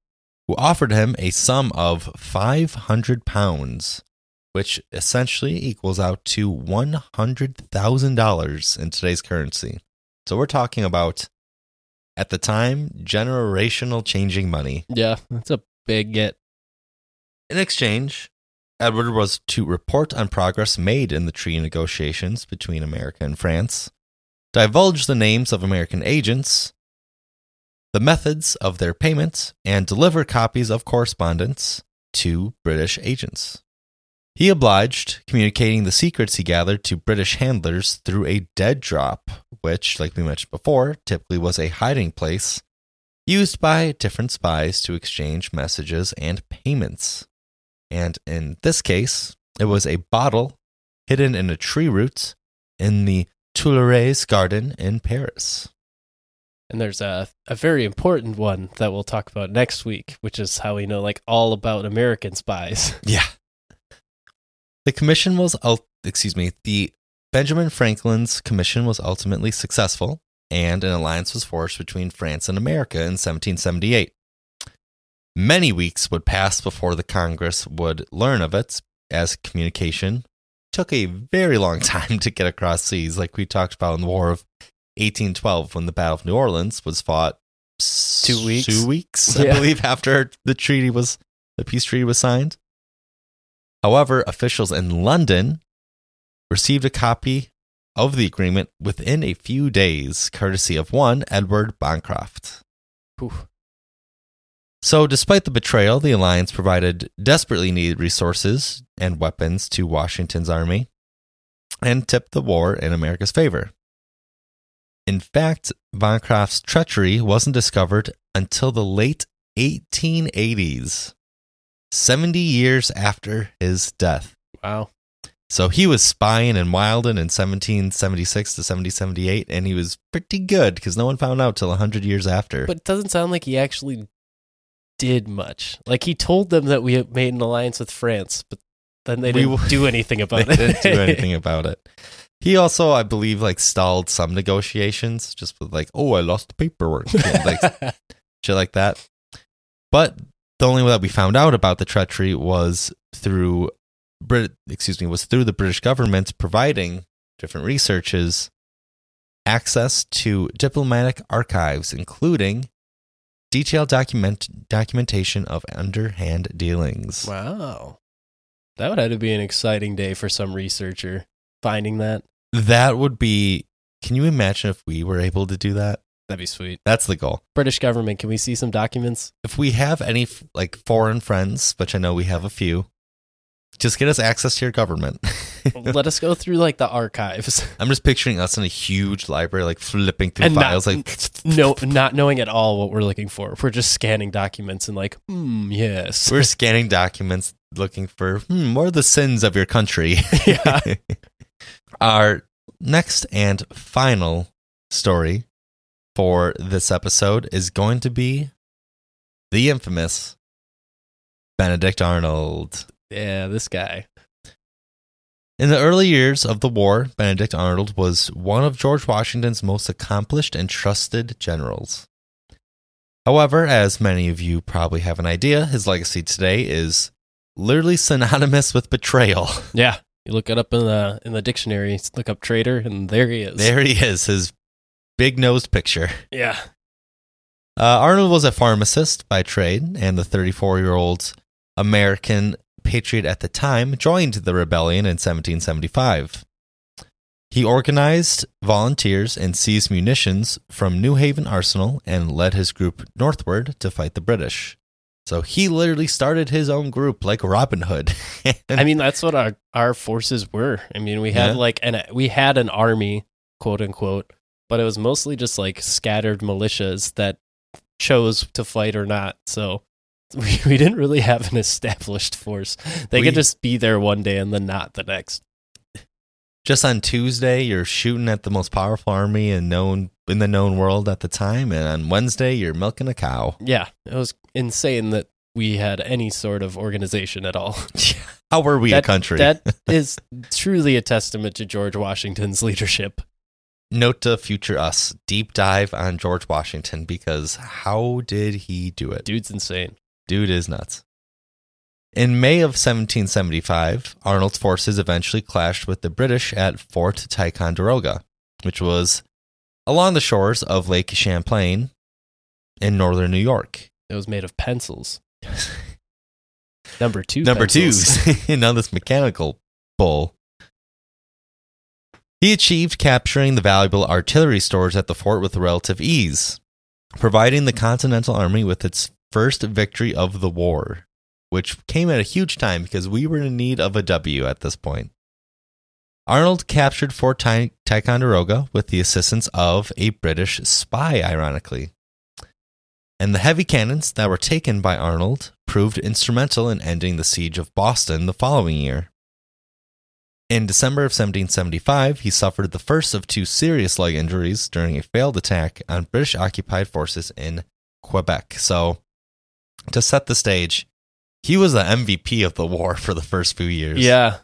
S1: who offered him a sum of 500 pounds, which essentially equals out to $100,000 in today's currency. So we're talking about, at the time, generational changing money.
S2: Yeah. That's a big get.
S1: In exchange, Edward was to report on progress made in the treaty negotiations between America and France, divulge the names of American agents, the methods of their payment, and deliver copies of correspondence to British agents. He obliged, communicating the secrets he gathered to British handlers through a dead drop, which, like we mentioned before, typically was a hiding place used by different spies to exchange messages and payments. And in this case, it was a bottle hidden in a tree root in the Tuileries garden in Paris.
S2: And there's a, a very important one that we'll talk about next week, which is how we know like all about American spies.
S1: Yeah. The commission was, excuse me, the Benjamin Franklin's commission was ultimately successful, and an alliance was forged between France and America in 1778. Many weeks would pass before the Congress would learn of it, as communication took a very long [LAUGHS] time to get across seas, like we talked about in the War of 1812 when the Battle of New Orleans was fought
S2: Two weeks.
S1: Two weeks, I
S2: Yeah.
S1: believe, after the treaty was the peace treaty was signed. However, officials in London received a copy of the agreement within a few days, courtesy of one Edward Bancroft.
S2: Whew.
S1: So, despite the betrayal, the alliance provided desperately needed resources and weapons to Washington's army and tipped the war in America's favor. In fact, Bancroft's treachery wasn't discovered until the late 1880s, 70 years after his death.
S2: Wow.
S1: So he was spying in Wilden in 1776 to 1778, and he was pretty good because no one found out till 100 years after.
S2: But it doesn't sound like he actually did much. Like he told them that we had made an alliance with France, but then they didn't
S1: w-
S2: do anything about [LAUGHS] it.
S1: didn't do anything [LAUGHS] about it. He also, I believe, like stalled some negotiations just with like, oh, I lost the paperwork, and, like [LAUGHS] shit like that. But the only way that we found out about the treachery was through Brit. Excuse me, was through the British government providing different researches access to diplomatic archives, including detailed document documentation of underhand dealings.
S2: wow. That would have to be an exciting day for some researcher finding that.
S1: That would be. Can you imagine if we were able to do that?
S2: That'd be sweet.
S1: That's the goal.
S2: British government, can we see some documents?
S1: If we have any like foreign friends, which I know we have a few, just get us access to your government. [LAUGHS]
S2: Let us go through like the archives.
S1: I'm just picturing us in a huge library, like flipping through
S2: And not-
S1: files, like [LAUGHS]
S2: no, not knowing at all what we're looking for. We're just scanning documents and like, hmm, yes.
S1: we're [LAUGHS] scanning documents, looking for hmm, what are the sins of your country.
S2: Yeah.
S1: Our next and final story for this episode is going to be the infamous Benedict Arnold.
S2: yeah, this guy.
S1: In the early years of the war, Benedict Arnold was one of George Washington's most accomplished and trusted generals. However, as many of you probably have an idea, his legacy today is literally synonymous with betrayal. [LAUGHS]
S2: Yeah. You look it up in the in the dictionary, look up traitor, and there he is.
S1: There he is, his big nosed picture.
S2: Yeah.
S1: Uh, Arnold was a pharmacist by trade, and the 34 year old American patriot at the time joined the rebellion in 1775. He organized volunteers and seized munitions from New Haven Arsenal and led his group northward to fight the British. So he literally started his own group like Robin Hood.
S2: I mean, that's what our our forces were. I mean, we had
S1: Yeah.
S2: like an we had an army, quote unquote, but it was mostly just like scattered militias that chose to fight or not. So [LAUGHS] we, we didn't really have an established force. They
S1: We-
S2: could just be there one day and then not the next.
S1: Just on Tuesday, you're shooting at the most powerful army in known in the known world at the time, and on Wednesday, you're milking a cow.
S2: Yeah, it was insane that we had any sort of organization at all. [LAUGHS]
S1: How were we a country?
S2: That [LAUGHS] is truly a testament to George Washington's leadership.
S1: Note to future us deep dive on George Washington because how did he do it?
S2: Dude's insane.
S1: Dude is nuts. In May of 1775, Arnold's forces eventually clashed with the British at Fort Ticonderoga, which was along the shores of Lake Champlain in northern New York.
S2: It was made of pencils. [LAUGHS] Number two.
S1: Number
S2: pencils.
S1: two, [LAUGHS] now this mechanical bull. He achieved capturing the valuable artillery stores at the fort with relative ease, providing the Continental Army with its first victory of the war, which came at a huge time because we were in need of a W at this point. Arnold captured Fort Ti- Ticonderoga with the assistance of a British spy, ironically. And the heavy cannons that were taken by Arnold proved instrumental in ending the siege of Boston the following year. In December of 1775, he suffered the first of two serious leg injuries during a failed attack on British occupied forces in Quebec. So, to set the stage, he was the MVP of the war [LAUGHS] for the first few years.
S2: Yeah.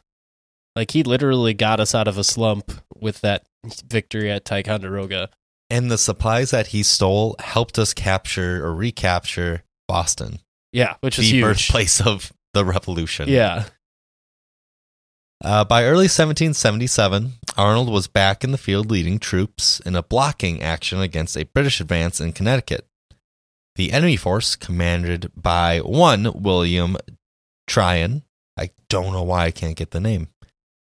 S2: Like he literally got us out of a slump with that victory at Ticonderoga.
S1: And the supplies that he stole helped us capture or recapture Boston,
S2: Yeah, which is
S1: the
S2: huge.
S1: birthplace of the revolution.
S2: Yeah.
S1: Uh, by early 1777, Arnold was back in the field leading troops in a blocking action against a British advance in Connecticut. The enemy force, commanded by one William Tryon, I don't know why I can't get the name,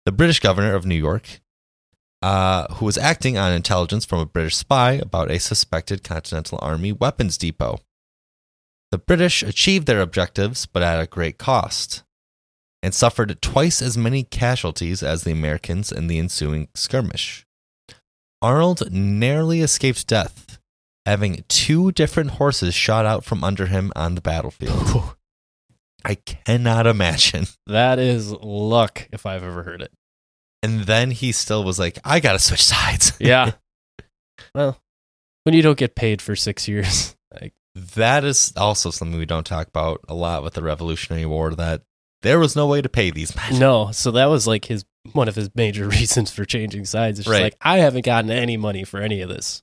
S1: the British governor of New York, uh, who was acting on intelligence from a British spy about a suspected Continental Army weapons depot. The British achieved their objectives, but at a great cost and suffered twice as many casualties as the Americans in the ensuing skirmish. Arnold narrowly escaped death, having two different horses shot out from under him on the battlefield. [LAUGHS] I cannot imagine.
S2: that is luck if I've ever heard it.
S1: And then he still was like, I gotta switch sides. [LAUGHS]
S2: Yeah. well, when you don't get paid for six years, [LAUGHS] like
S1: That is also something we don't talk about a lot with the Revolutionary War that there was no way to pay these men.
S2: No, so that was like his one of his major [LAUGHS] reasons for changing sides. It's just
S1: Right.
S2: like I haven't gotten any money for any of this.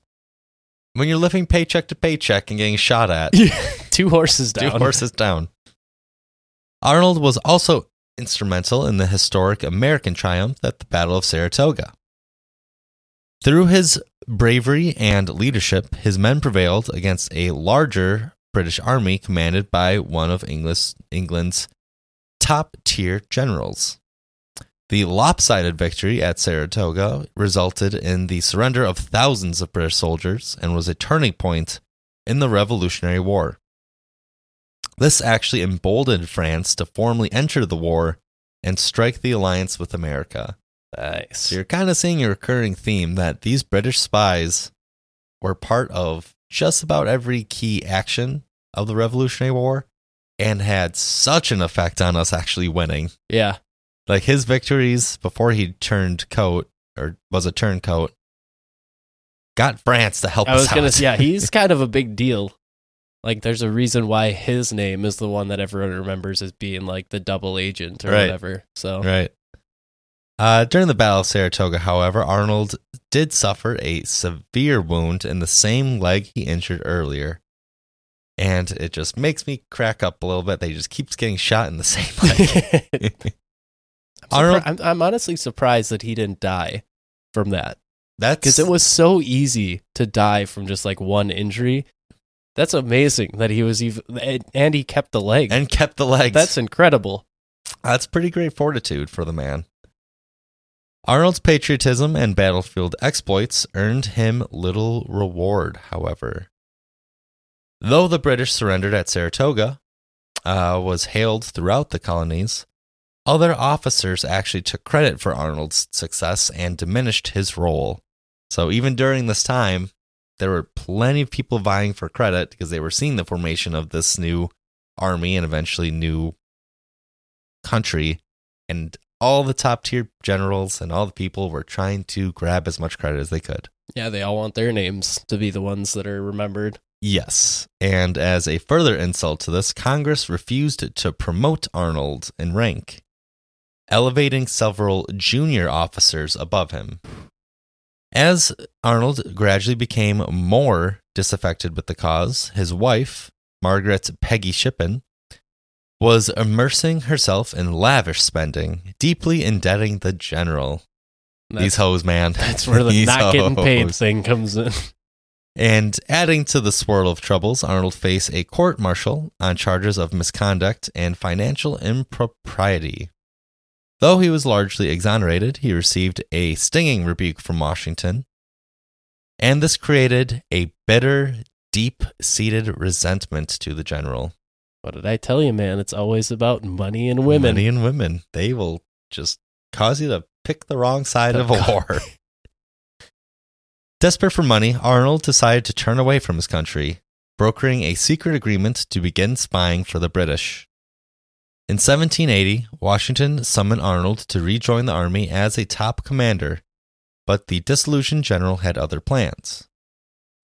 S1: When you're living paycheck to paycheck and getting shot at, [LAUGHS]
S2: Two horses down.
S1: two horses down. Arnold was also instrumental in the historic American triumph at the Battle of Saratoga. Through his bravery and leadership, his men prevailed against a larger British army commanded by one of English, England's top tier generals. The lopsided victory at Saratoga resulted in the surrender of thousands of British soldiers and was a turning point in the Revolutionary War. This actually emboldened France to formally enter the war and strike the alliance with America.
S2: Nice.
S1: So you're kind of seeing a recurring theme that these British spies were part of just about every key action of the Revolutionary War and had such an effect on us actually winning.
S2: Yeah.
S1: Like his victories before he turned coat or was a turncoat got France to help
S2: I was
S1: out.
S2: say, yeah, he's [LAUGHS] kind of a big deal. Like there's a reason why his name is the one that everyone remembers as being like the double agent or
S1: Right.
S2: whatever. So
S1: Right. Uh, during the Battle of Saratoga, however, Arnold did suffer a severe wound in the same leg he injured earlier. And it just makes me crack up a little bit. They just keeps getting shot in the [LAUGHS] same leg. [LAUGHS]
S2: I'm, surpri- I'm, I'm honestly surprised that he didn't die from that
S1: That's
S2: because it was so easy to die from just like one injury. That's amazing that he was even and- and he kept the leg.
S1: and kept the legs.
S2: That's incredible.
S1: That's pretty great fortitude for the man. Arnold's patriotism and battlefield exploits earned him little reward, however. Though the British surrendered at Saratoga uh, was hailed throughout the colonies, other officers actually took credit for Arnold's success and diminished his role. So even during this time, there were plenty of people vying for credit because they were seeing the formation of this new army and eventually new country and all the top tier generals and all the people were trying to grab as much credit as they could.
S2: Yeah, they all want their names to be the ones that are remembered.
S1: Yes. And as a further insult to this, Congress refused to promote Arnold in rank, elevating several junior officers above him. As Arnold gradually became more disaffected with the cause, his wife, Margaret Peggy Shippen, was immersing herself in lavish spending, deeply indebting the general. These
S2: That's,
S1: hoes, man.
S2: that's where the [LAUGHS]
S1: These
S2: not getting paid thing comes in.
S1: And adding to the swirl of troubles, Arnold faced a court martial on charges of misconduct and financial impropriety. Though he was largely exonerated, he received a stinging rebuke from Washington. And this created a bitter, deep seated resentment to the general.
S2: What did I tell you, man? It's always about money and women.
S1: Money and women. They will just cause you to pick the wrong side of a war. [LAUGHS] Desperate for money, Arnold decided to turn away from his country, brokering a secret agreement to begin spying for the British. In 1780, Washington summoned Arnold to rejoin the army as a top commander, but the disillusioned general had other plans.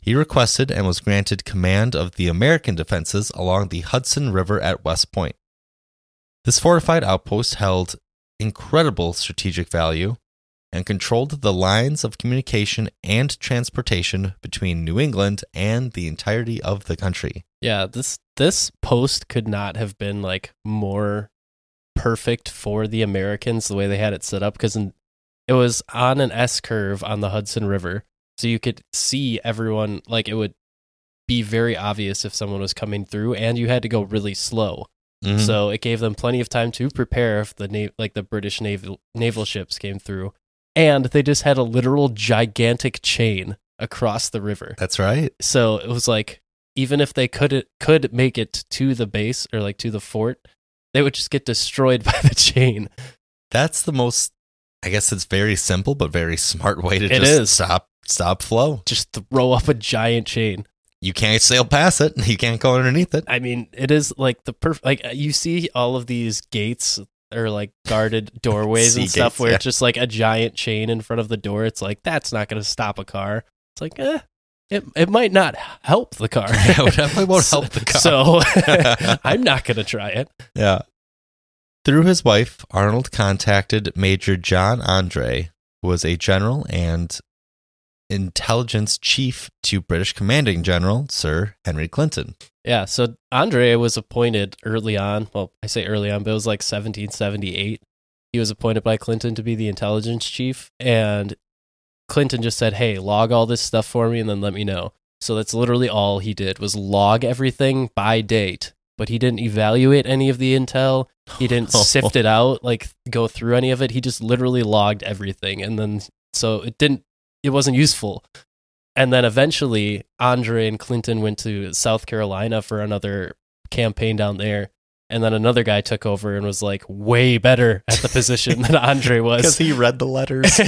S1: He requested and was granted command of the American defenses along the Hudson River at West Point. This fortified outpost held incredible strategic value and controlled the lines of communication and transportation between New England and the entirety of the country.
S2: Yeah, this this post could not have been like more perfect for the Americans the way they had it set up because it was on an S curve on the Hudson River, so you could see everyone. Like it would be very obvious if someone was coming through, and you had to go really slow.
S1: Mhm.
S2: So it gave them plenty of time to prepare if the na- like the British naval naval ships came through, and they just had a literal gigantic chain across the river.
S1: That's right.
S2: So it was like even if they could could make it to the base or like to the fort, they would just get destroyed [LAUGHS] by the chain.
S1: That's the most I guess it's very simple but very smart way to
S2: It
S1: just
S2: is.
S1: stop stop flow.
S2: Just throw up a giant chain.
S1: You can't sail past it. [LAUGHS] You can't go underneath it.
S2: I mean, it is like the perfect. Like you see all of these gates or like guarded doorways and stuff
S1: gates,
S2: where
S1: yeah.
S2: it's just like a giant chain in front of the door. It's like that's not going to stop a car. It's like, eh, it, it might not help the car. [LAUGHS]
S1: Yeah, it definitely won't [LAUGHS] help the car.
S2: So [LAUGHS] I'm not going to try it.
S1: Yeah. Through his wife, Arnold contacted Major John Andre, who was a general and intelligence chief to British commanding general Sir Henry Clinton.
S2: Yeah, so Andre was appointed early on. Well, I say early on, but it was like 1778. He was appointed by Clinton to be the intelligence chief, and Clinton just said, "Hey, log all this stuff for me, and then let me know." So that's literally all he did was log everything by date, but he didn't evaluate any of the intel. He didn't [LAUGHS] sift it out, like go through any of it. He just literally logged everything, and then so it didn't. It wasn't useful. And then eventually, Andre and Clinton went to South Carolina for another campaign down there. And then another guy took over and was like way better at the position than [LAUGHS] Andre was.
S1: Because he read the letters. [LAUGHS]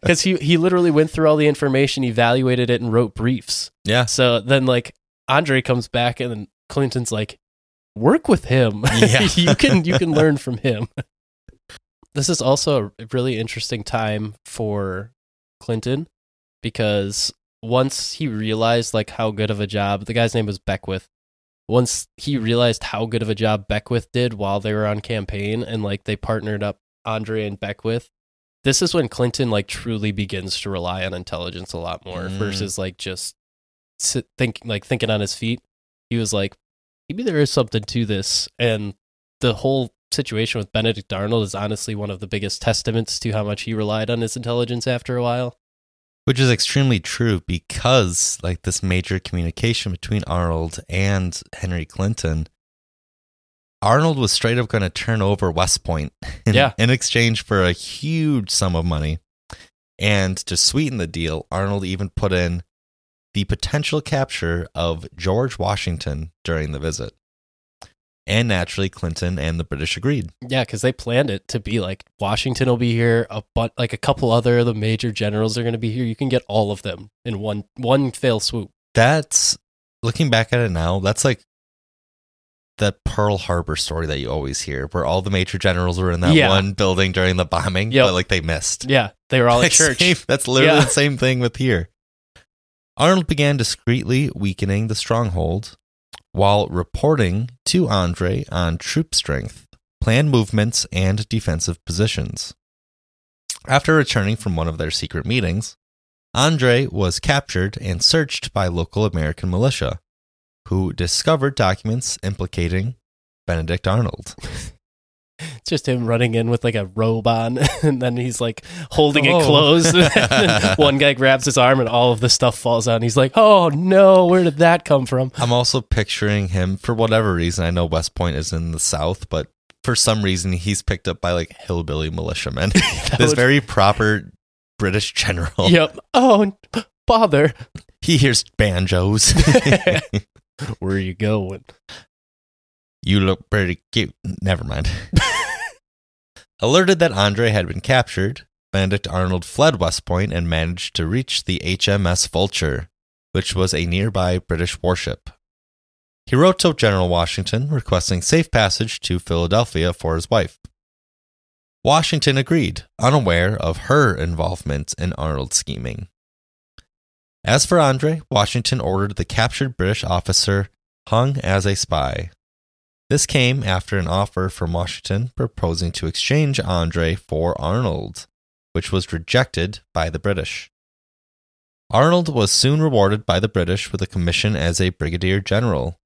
S2: Because [LAUGHS] he, he literally went through all the information, evaluated it, and wrote briefs.
S1: yeah.
S2: So then, like, Andre comes back and then Clinton's like, work with him.
S1: Yeah.
S2: you can you can learn from him. This is also a really interesting time for Clinton because once he realized like how good of a job the guy's name was Beckwith. Once he realized how good of a job Beckwith did while they were on campaign and like they partnered up Andre and Beckwith, this is when Clinton like truly begins to rely on intelligence a lot more
S1: Mm.
S2: versus like just sit, think like thinking on his feet. He was like, maybe there is something to this, and the whole situation with Benedict Arnold is honestly one of the biggest testaments to how much he relied on his intelligence after a while.
S1: Which is extremely true because, like, this major communication between Arnold and Henry Clinton, Arnold was straight up going to turn over West Point in, [LAUGHS]
S2: Yeah.
S1: in exchange for a huge sum of money. And to sweeten the deal, Arnold even put in the potential capture of George Washington during the visit. And naturally, Clinton and the British agreed.
S2: Yeah, because they planned it to be like Washington will be here, a but like a couple other of the major generals are going to be here. You can get all of them in one one fail swoop.
S1: That's looking back at it now, that's like that Pearl Harbor story that you always hear, where all the major generals were in that
S2: Yeah.
S1: one building during the bombing,
S2: Yep.
S1: but like they missed.
S2: Yeah, they were all at [LAUGHS] church.
S1: same- that's literally
S2: Yeah.
S1: the same thing with here. Arnold began discreetly weakening the stronghold while reporting to Andre on troop strength, planned movements, and defensive positions. After returning from one of their secret meetings, Andre was captured and searched by local American militia, who discovered documents implicating Benedict Arnold. [LAUGHS]
S2: It's just him running in with like a robe on, [LAUGHS] and then he's like holding
S1: Oh.
S2: it closed. [LAUGHS] [LAUGHS] One guy grabs his arm, and all of the stuff falls out. And he's like, "Oh no, where did that come from?"
S1: I'm also picturing him for whatever reason. I know West Point is in the South, but for some reason he's picked up by like hillbilly militiamen. This
S2: would-
S1: very proper British general.
S2: Yep. Oh, bother.
S1: He hears banjos.
S2: Where are you going?
S1: You look pretty cute. Never mind. [LAUGHS] Alerted that Andre had been captured, Benedict Arnold fled West Point and managed to reach the HMS Vulture, which was a nearby British warship. He wrote to General Washington requesting safe passage to Philadelphia for his wife. Washington agreed, unaware of her involvement in Arnold's scheming. As for Andre, Washington ordered the captured British officer hung as a spy. This came after an offer from Washington proposing to exchange Andre for Arnold, which was rejected by the British. Arnold was soon rewarded by the British with a commission as a brigadier general.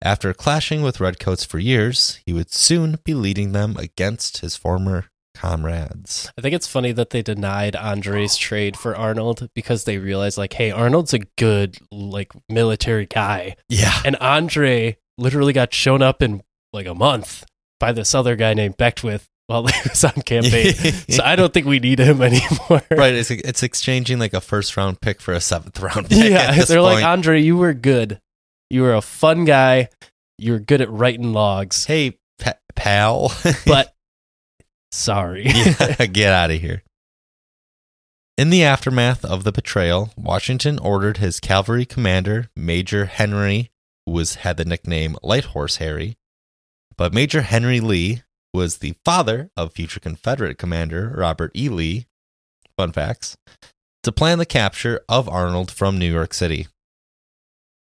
S1: After clashing with Redcoats for years, he would soon be leading them against his former comrades.
S2: I think it's funny that they denied Andre's trade for Arnold because they realized, like, hey, Arnold's a good, like, military guy.
S1: Yeah.
S2: And Andre literally got shown up in like a month by this other guy named Beckwith while he was on campaign. so I don't think we need him [LAUGHS] anymore.
S1: right, it's, it's exchanging like a first round pick for a seventh round pick.
S2: Yeah.
S1: at this
S2: They're like. Andre, you were good. You were a fun guy. You were good at writing logs.
S1: hey, pa- pal. [LAUGHS]
S2: But sorry.
S1: yeah, [LAUGHS] get out of here. In the aftermath of the betrayal, Washington ordered his cavalry commander, Major Henry, who was had the nickname Light Horse Harry, but Major Henry Lee was the father of future Confederate commander Robert E. Lee. Fun facts. to plan the capture of Arnold from New York City.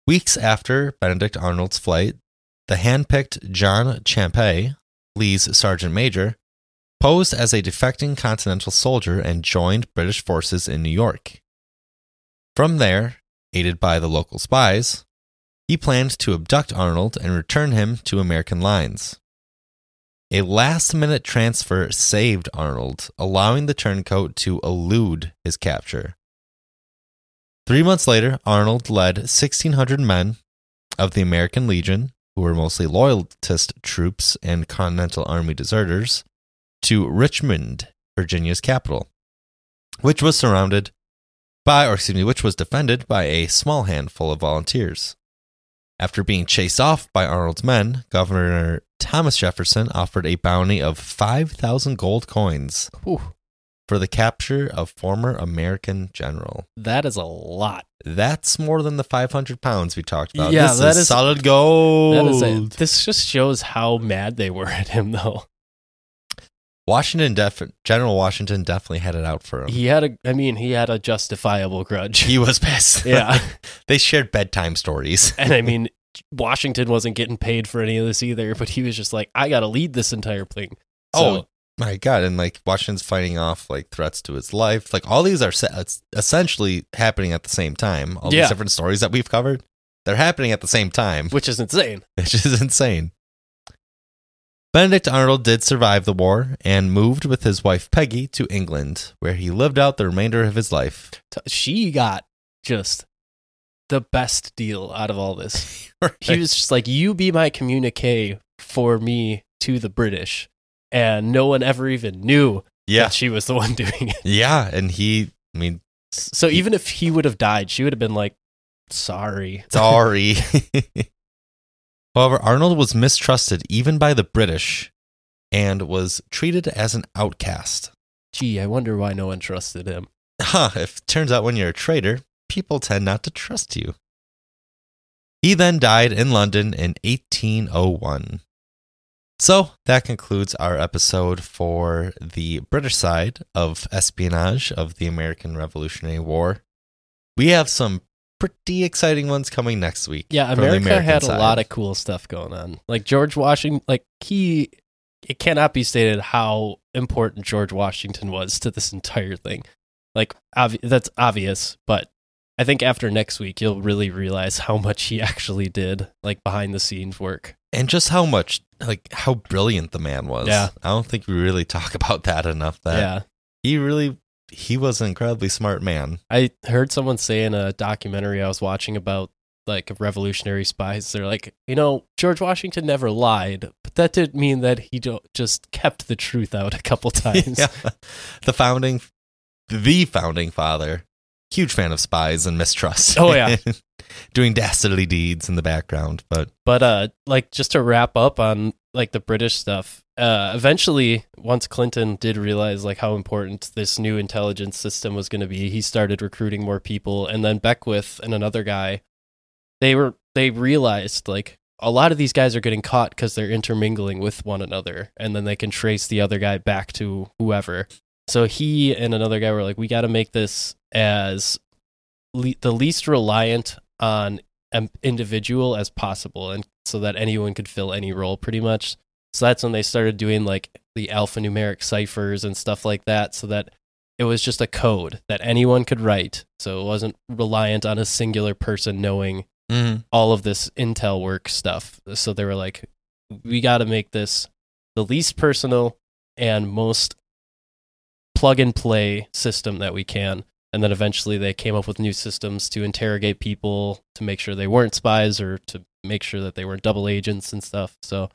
S1: Weeks after Benedict Arnold's flight, the handpicked John Champe, Lee's sergeant major, posed as a defecting Continental soldier and joined British forces in New York. From there, aided by the local spies, he planned to abduct Arnold and return him to American lines. A last minute transfer saved Arnold, allowing the turncoat to elude his capture. Three months later, Arnold led 1,600 men of the American Legion, who were mostly loyalist troops and Continental Army deserters, to Richmond, Virginia's capital, which was surrounded by, or excuse me, which was defended by a small handful of volunteers. After being chased off by Arnold's men, Governor Thomas Jefferson offered a bounty of 5,000 gold coins
S2: Whew,
S1: for the capture of former American general.
S2: that is a lot.
S1: That's more than the 500 pounds we talked about.
S2: Yeah,
S1: this
S2: that
S1: is,
S2: is-
S1: solid gold.
S2: That is a, this just shows how mad they were at him, though.
S1: Washington, def- General Washington definitely had it out for him.
S2: He had a, I mean, he had a justifiable grudge.
S1: He was pissed. [LAUGHS]
S2: Yeah. [LAUGHS]
S1: they shared bedtime stories. [LAUGHS]
S2: and I mean, Washington wasn't getting paid for any of this either, but he was just like, I got to lead this entire thing.
S1: Oh, my God. And like Washington's fighting off like threats to his life. Like all these are se- it's essentially happening at the same time. All
S2: Yeah.
S1: these different stories that we've covered, they're happening at the same time,
S2: which is insane.
S1: which is insane. Benedict Arnold did survive the war and moved with his wife Peggy to England, where he lived out the remainder of his life.
S2: She got just the best deal out of all this. [LAUGHS] He was just like, You be my communique for me to the British. And no one ever even knew
S1: yeah.
S2: that she was the [LAUGHS] one doing it.
S1: Yeah. And he, I mean,
S2: So even if he would have died, she would have been like, Sorry.
S1: Sorry. [LAUGHS] However, Arnold was mistrusted even by the British and was treated as an outcast.
S2: Gee, I wonder why no one trusted him.
S1: Huh, if it turns out when you're a traitor, people tend not to trust you. He then died in London in 1801. So that concludes our episode for the British side of espionage of the American Revolutionary War. We have some pretty exciting ones coming next week.
S2: Yeah, America had a lot of cool stuff going on. Like George Washington, like he, it cannot be stated how important George Washington was to this entire thing. Like obvi- that's obvious, but I think after next week you'll really realize how much he [LAUGHS] actually did, like behind the scenes work.
S1: and just how much like how brilliant the man was.
S2: Yeah.
S1: I don't think we really talk [LAUGHS] about that enough. That
S2: yeah,
S1: he really he was an incredibly smart man.
S2: I heard someone say in a documentary I was watching about like revolutionary spies. They're like, you know, George Washington never lied, but that didn't mean that he just kept the truth out a couple [LAUGHS] times.
S1: yeah. The founding the founding father. Huge fan of spies and mistrust.
S2: Oh, yeah. [LAUGHS]
S1: Doing dastardly deeds in the background. But
S2: But uh like just to wrap up on like the British stuff, uh eventually once Clinton did realize like how important this new intelligence system was going to be, he started recruiting more people and then Beckwith and another guy they were they realized like a lot of these guys are getting caught cuz they're intermingling with one another and then they can trace the other guy back to whoever. So he and another guy were like we got to make this as le- the least reliant on an individual as possible and so that anyone could fill any role pretty much. So that's when they started doing like the alphanumeric ciphers and stuff like that so that it was just a code that anyone could write. So it wasn't reliant on a singular person knowing mm-hmm. all of this intel work stuff. So they were like we got to make this the least personal and most plug and play system that we can and then eventually they came up with new systems to interrogate people to make sure they weren't spies or to make sure that they weren't double agents and stuff so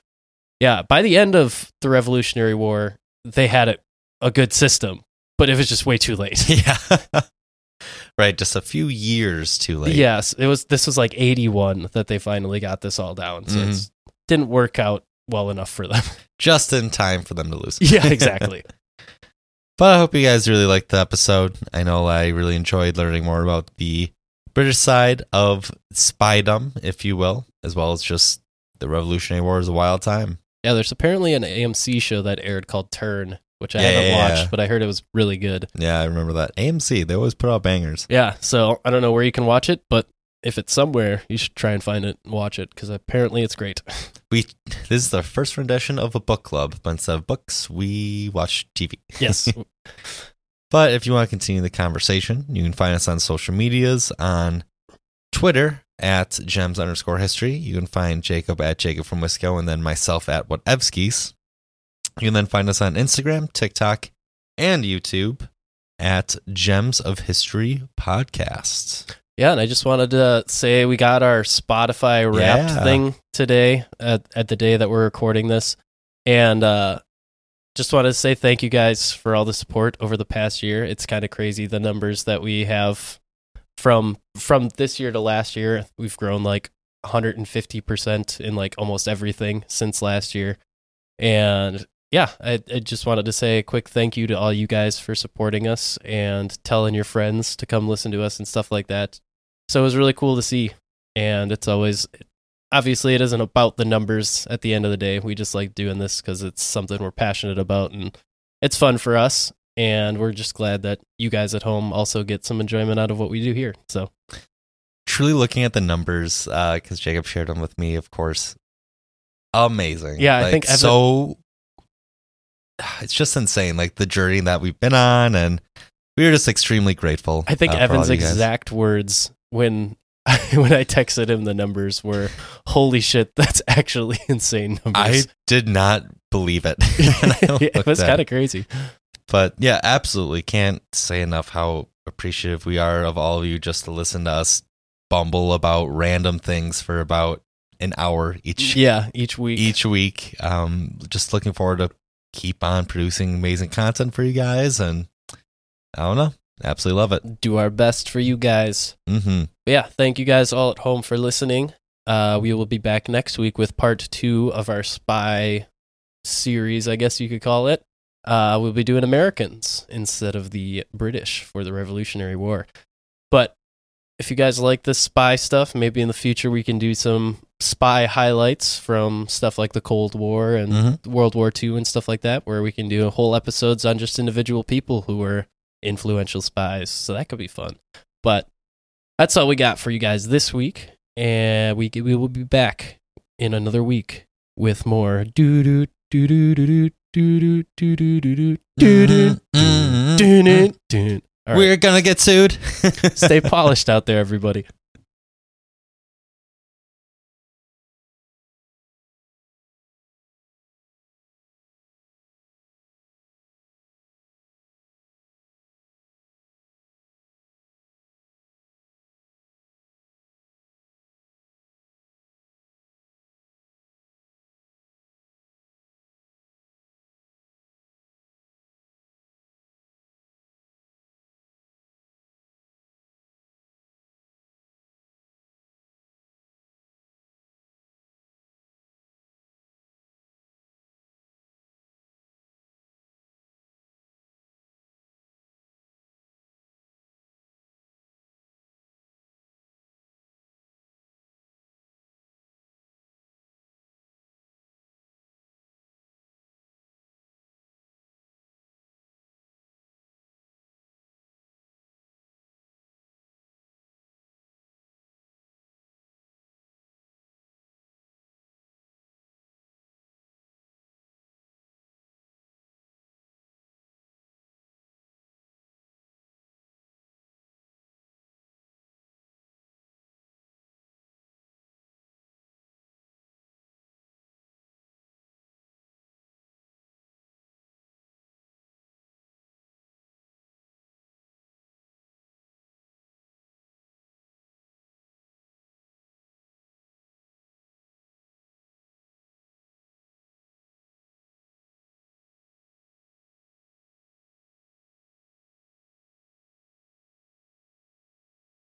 S2: yeah by the end of the revolutionary war they had a, a good system but it was just way too late [LAUGHS]
S1: yeah. right, just a few years too late.
S2: yes it was this was like 81 that they finally got this all down so mm-hmm. it didn't work out well enough for them
S1: Just in time for them to lose. [LAUGHS]
S2: yeah [LAUGHS] exactly
S1: But I hope you guys really liked the episode. I know I really enjoyed learning more about the British side of spydom, if you will, as well as just the Revolutionary War is a wild time.
S2: yeah there's apparently an amc show that aired called turn which I
S1: Yeah,
S2: haven't
S1: yeah,
S2: watched,
S1: yeah.
S2: but I heard it was really good.
S1: Yeah, I remember that. AMC, they always put out bangers.
S2: Yeah, so I don't know where you can watch it, but if it's somewhere, you should try and find it and watch it because apparently it's great. [LAUGHS]
S1: We this is the first rendition of a book club, but instead of books, we watch TV.
S2: yes, [LAUGHS]
S1: But if you want to continue the conversation, you can find us on social medias on Twitter at gems underscore history. You can find Jacob at Jacob from Wisco and then myself at whatevskis. You can then find us on Instagram, TikTok, and YouTube at Gems of History Podcasts.
S2: Yeah, and I just wanted to say we got our Spotify Wrapped
S1: Yeah.
S2: thing today at at the day that we're recording this, and uh, just wanted to say thank you guys for all the support over the past year. It's kind of crazy the numbers that we have from from this year to last year. We've grown like 150% in like almost everything since last year. And yeah, I, I just wanted to say a quick thank you to all you guys for supporting us and telling your friends to come listen to us and stuff like that. So it was really cool to see. And it's always, obviously, it isn't about the numbers at the end of the day. We just like doing this because it's something we're passionate about and it's fun for us. And we're just glad that you guys at home also get some enjoyment out of what we do here. So
S1: Truly looking at the numbers, uh, because Jacob shared them with me, of course. Amazing.
S2: Yeah, I think Evan-
S1: so. [SIGHS] It's just insane, like the journey that we've been on, and we are just extremely grateful.
S2: I think
S1: uh,
S2: Evan's exact words when [LAUGHS] when I texted him the numbers were, "Holy shit, that's [LAUGHS] actually insane numbers."
S1: I did not believe it. [LAUGHS]
S2: Yeah, it was kind of crazy.
S1: But yeah, absolutely can't say enough how appreciative we are of all of you just to listen to us bumble about random things for about an hour each
S2: Yeah, each week.
S1: each week. Um, just looking forward to keep on producing amazing content for you guys, and I don't know, absolutely love it.
S2: do our best for you guys.
S1: hmm
S2: yeah, thank you guys all at home for listening. Uh, we will be back next week with part two of our spy series, I guess you could call it. Uh, we'll be doing Americans instead of the British for the Revolutionary War. But if you guys like this spy stuff, maybe in the future we can do some spy highlights from stuff like the Cold War and
S1: Mhm.
S2: World War II and stuff like that, where we can do whole episodes on just individual people who were influential spies. So that could be fun. But that's all we got for you guys this week, and we we will be back in another week with more doo doo doo doo doo doo doo doo doo doo doo doo. All right,
S1: We're gonna get sued.
S2: stay polished out there, everybody.